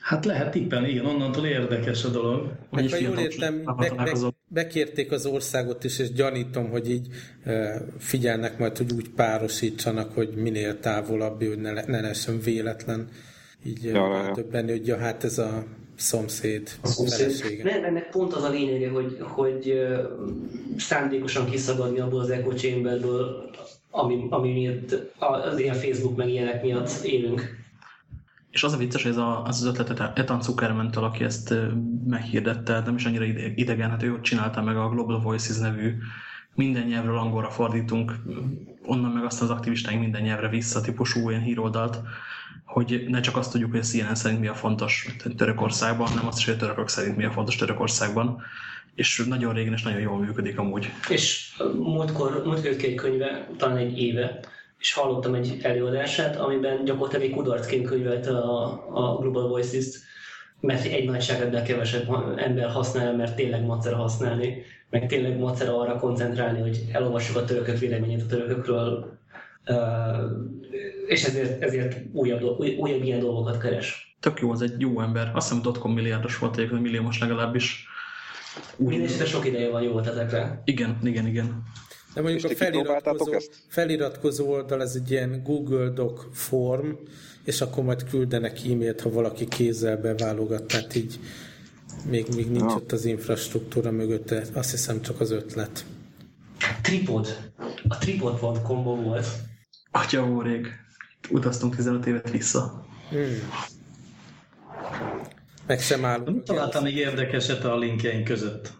Hát lehet tippelni, igen, onnantól érdekes a dolog. Meg, ha jól értem, be, be, bekérték az országot is, és gyanítom, hogy így figyelnek majd, hogy úgy párosítsanak, hogy minél távolabb, hogy ne, ne lehessen véletlen így ja, többenni, hogy ja, hát ez a szomszéd, a szomszéd. Nem, ennek pont az a lényege, hogy, hogy szándékosan kiszagadni abból az echo chamberből, ami, ami miatt az ilyen Facebook meg ilyenek miatt élünk. És az a vicces, hogy ez a, az, az ötletet Ethan Zuckerman-től, aki ezt meghirdette, nem is annyira idegen, hát ő ott csinálta meg a Global Voices nevű minden nyelvről angolra fordítunk, onnan meg azt az aktivistáink minden nyelvre vissza típusú olyan híroldalt, hogy ne csak azt tudjuk, hogy a CNN szerint mi a fontos Törökországban, hanem azt is, hogy a törökök szerint mi a fontos Törökországban. És nagyon régen és nagyon jól működik amúgy. És múltkor, múltkor egy könyve, talán egy éve, és hallottam egy előadását, amiben gyakorlatilag egy kudarcként könyvelte a, a Global Voices-t, mert egy nagyságrendel kevesebb ember használja, mert tényleg macera használni, meg tényleg macera arra koncentrálni, hogy elolvassuk a törökök véleményét a törökökről, és ezért, ezért újabb, újabb ilyen dolgokat keres. Tök jó, az egy jó ember. Azt hiszem dotcom milliárdos volt, egyébként milliómos legalábbis. Mindenesetre sok ideje van, jó volt ezekre. Igen, igen, igen. De mondjuk a feliratkozó, feliratkozó oldal, ez egy ilyen Google Doc form, és akkor majd küldenek e-mailt, ha valaki kézzel beválogat, tehát így még, még nincs ja. ott az infrastruktúra mögött, azt hiszem csak az ötlet. Tripod. A tripod.com volt. Atya úrég. Utaztunk 15 évet vissza. Hmm. Meg sem állunk. Nem találtam még érdekeset a linkjeink között.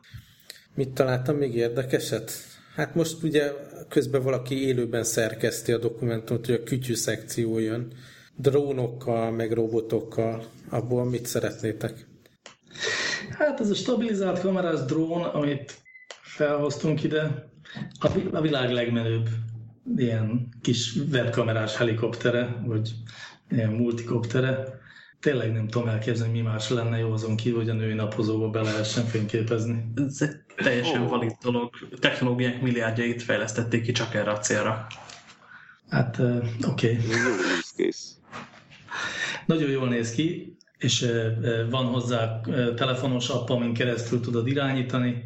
Mit találtam még érdekeset? Hát most ugye közben valaki élőben szerkeszti a dokumentumot, hogy a kütyű szekció jön. Drónokkal, meg robotokkal. Abból mit szeretnétek? Hát ez a stabilizált kamerás drón, amit felhoztunk ide, a világ legmenőbb ilyen kis webkamerás helikoptere, vagy ilyen multikoptere. Tényleg nem tudom elképzelni, mi más lenne jó azon kívül, hogy a női napozóba be lehessen fényképezni. Ez egy teljesen oh. valid dolog. Technológiák milliárdjait fejlesztették ki csak erre a célra. Hát, uh, oké. Okay. Nagyon jól néz ki, és uh, van hozzá telefonos app, amin keresztül tudod irányítani.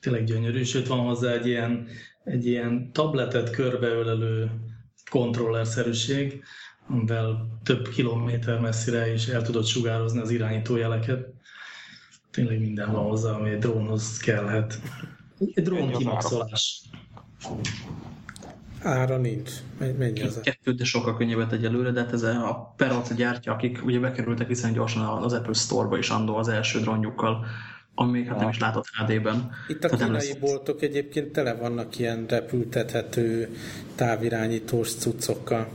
Tényleg gyönyörű, sőt van hozzá egy ilyen egy ilyen tabletet körbeölelő kontrollerszerűség, amivel több kilométer messzire is el tudod sugározni az irányítójeleket. Tényleg minden van hozzá, ami egy drónhoz kellhet. Egy drón kimaxolás. Ára nincs. Mennyi az? Kettő, de sokkal könnyebbet egyelőre, de hát ez a Peralta gyártja, akik ugye bekerültek viszonylag gyorsan az Apple Store-ba is andó az első drónjukkal, ami még hát nem is látott HD-ben. Itt a Tehát kínai lesz... boltok egyébként tele vannak ilyen repültethető távirányítós cuccokkal.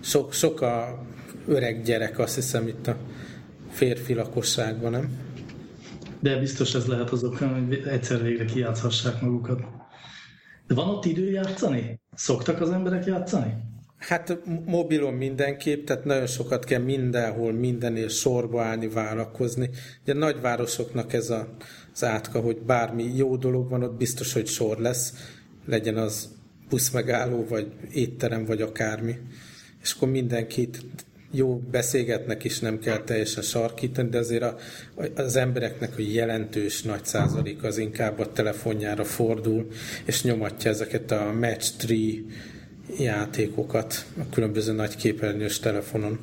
Sok, sok a öreg gyerek, azt hiszem itt a férfi lakosságban, nem? De biztos ez lehet azok, hogy egyszer végre kijátszhassák magukat. De van ott idő játszani? Szoktak az emberek játszani? Hát mobilon mindenképp, tehát nagyon sokat kell mindenhol, mindenél sorba állni, várakozni. Ugye nagyvárosoknak ez a, az átka, hogy bármi jó dolog van, ott biztos, hogy sor lesz, legyen az buszmegálló, vagy étterem, vagy akármi. És akkor mindenkit jó beszélgetnek is nem kell teljesen sarkítani, de azért a, az embereknek a jelentős nagy százalék az inkább a telefonjára fordul, és nyomatja ezeket a match tree játékokat a különböző nagy képernyős telefonon.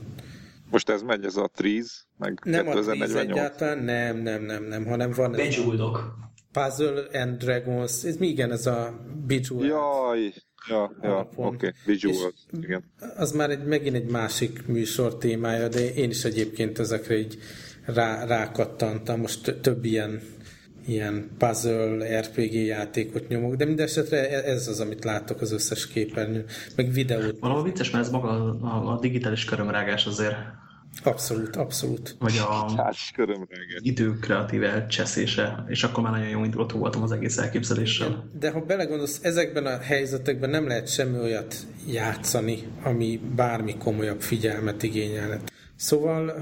Most ez megy, ez a Trees, meg nem 2048. a Trees egyáltalán, nem, nem, nem, nem, hanem van ez Bejeweled Puzzle and Dragons, ez mi igen, ez a Bejeweled. Jaj, ja, ja, oké, okay. Igen. Az már egy, megint egy másik műsor témája, de én is egyébként ezekre így rá, rákattantam. Most több ilyen ilyen puzzle, RPG játékot nyomok, de mindesetre e- ez az, amit látok az összes képernyőn, meg videót. Valahol vicces, mert ez maga a, a digitális körömrágás azért. Abszolút, abszolút. Vagy a idő kreatív elcseszése, és akkor már nagyon jó indulatú voltam az egész elképzeléssel. De ha belegondolsz, ezekben a helyzetekben nem lehet semmi olyat játszani, ami bármi komolyabb figyelmet igényelhet. Szóval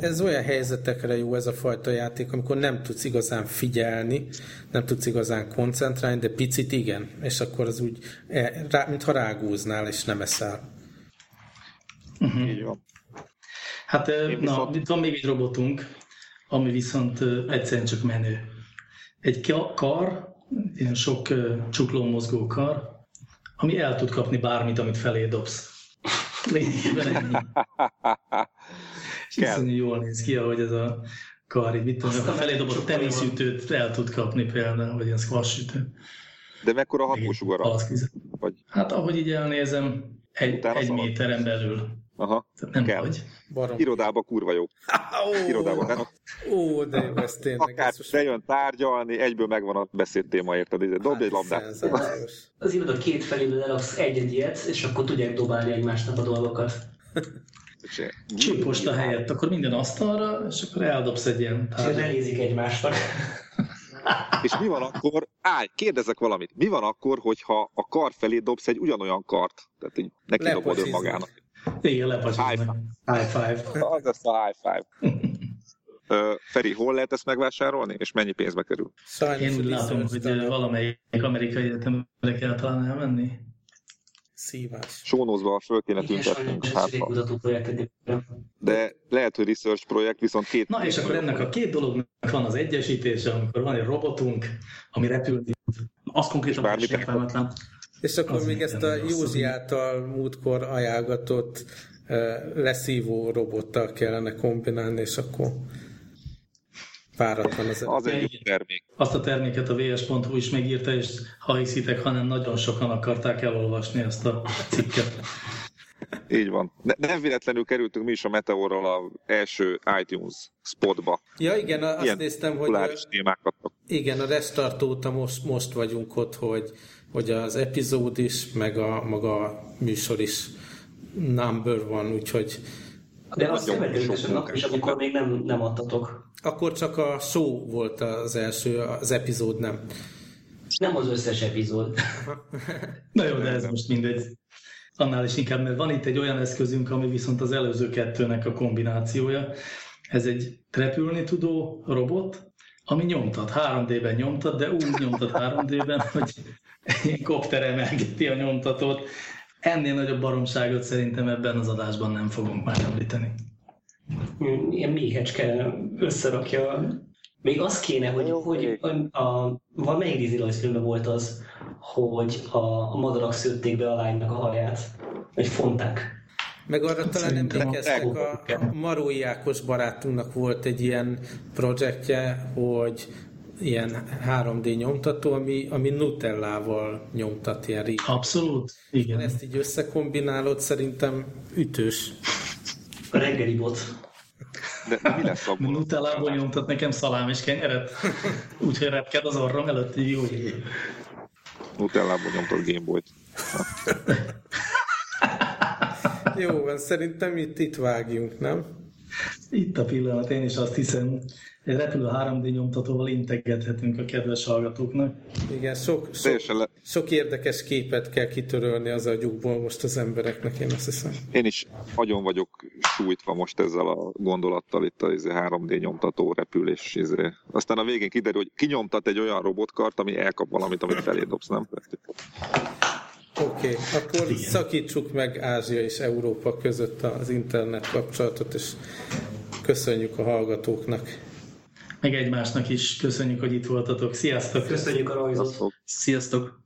ez olyan helyzetekre jó ez a fajta játék, amikor nem tudsz igazán figyelni, nem tudsz igazán koncentrálni, de picit igen, és akkor az úgy, e, mintha rágúznál, és nem eszel. Uh-huh. Így van. Hát Én na, viszont... van még egy robotunk, ami viszont egyszerűen csak menő. Egy kar, ilyen sok csukló mozgó kar, ami el tud kapni bármit, amit felé dobsz. Lényegében ennyi. Iszonyú jól néz ki, ahogy ez a kar, így mit tudom, a felé dobott teniszütőt el tud kapni például, vagy ilyen squash ütő. De mekkora hatósugara? Hát ahogy így elnézem, egy, egy méteren belül. Aha, nem kell. vagy. Barom. Irodába kurva jó. Oh, Irodába, nem? Ó, de jó, ez tényleg. Akár bejön tárgyalni, egyből megvan a beszéd téma, érted? Dobj hát, egy labdát. Az iroda két feléből elaksz egy-egy ilyet, és akkor tudják dobálni egymásnak a dolgokat. Csíposta helyett, akkor minden asztalra, és akkor eldobsz egy ilyen tárgyat. És egymásnak. És mi van akkor, állj, kérdezek valamit, mi van akkor, hogyha a kar felé dobsz egy ugyanolyan kart? Tehát így neki dobod önmagának. Igen, lepacsiznak. High five. Az lesz a high five. (laughs) Feri, hol lehet ezt megvásárolni, és mennyi pénzbe kerül? Sajnos Én úgy látom, hogy valamelyik amerikai egyetemre kell talán elmenni. Szívás. Sónozva föl kéne tüntetnünk hátba. De lehet, hogy research projekt, viszont két... Na és akkor ennek a két dolognak van az egyesítése, amikor van egy robotunk, ami repülni Az konkrétan értelmetlen. És akkor az még ezt a Józsi által múltkor ajánlgatott leszívó robottal kellene kombinálni, és akkor váratlan az. Az egy termék. Azt a terméket a vs.hu is megírta, és ha hiszitek, hanem nagyon sokan akarták elolvasni ezt a cikket. Így van. Ne, nem véletlenül kerültünk mi is a Meteorral az első iTunes spotba. Ja igen, azt Ilyen néztem, hogy... témákat. Igen, a restart óta most, most vagyunk ott, hogy, hogy az epizód is, meg a maga a műsor is number van, úgyhogy... De azt követőlegesen nap is, amikor még nem, nem adtatok. Akkor csak a show volt az első, az epizód nem. Nem az összes epizód. (laughs) Na jó, de ez most mindegy. Annál is inkább, mert van itt egy olyan eszközünk, ami viszont az előző kettőnek a kombinációja. Ez egy repülni tudó robot, ami nyomtat, 3D-ben nyomtat, de úgy nyomtat 3D-ben, hogy egy (laughs) kopter emelgeti a nyomtatót. Ennél nagyobb baromságot szerintem ebben az adásban nem fogunk már említeni. Ilyen méhecske összerakja. Még az kéne, hogy, hogy a, a, valamelyik Disney rajzfilmben volt az, hogy a, a madarak szőtték be a lánynak a haját. Egy fonták. Meg arra talán emlékeztek, a, a Marói Ákos barátunknak volt egy ilyen projektje, hogy ilyen 3D nyomtató, ami, ami Nutellával nyomtat ilyen régi. Abszolút, igen. Ezt így összekombinálod, szerintem ütős. A reggeli bot. De mi lesz abból? Nutellából nyomtat nekem szalám és kenyeret. Úgyhogy repked az orrom előtt, jó. Nutellából nyomtat Gameboy-t. Jó van, szerintem itt, itt vágjunk, nem? Itt a pillanat, én is azt hiszem, egy repülő 3D nyomtatóval integethetünk a kedves hallgatóknak. Igen, sok, sok, sok érdekes képet kell kitörölni az agyukból most az embereknek, én azt hiszem. Én is nagyon vagyok sújtva most ezzel a gondolattal itt a 3D izé nyomtató repülés. Izé. Aztán a végén kiderül, hogy kinyomtat egy olyan robotkart, ami elkap valamit, amit felé dobsz, nem? Oké, okay, akkor Igen. szakítsuk meg Ázsia és Európa között az internet kapcsolatot, és köszönjük a hallgatóknak. Meg egymásnak is köszönjük, hogy itt voltatok. Sziasztok! Köszönjük a rajzot! Sziasztok!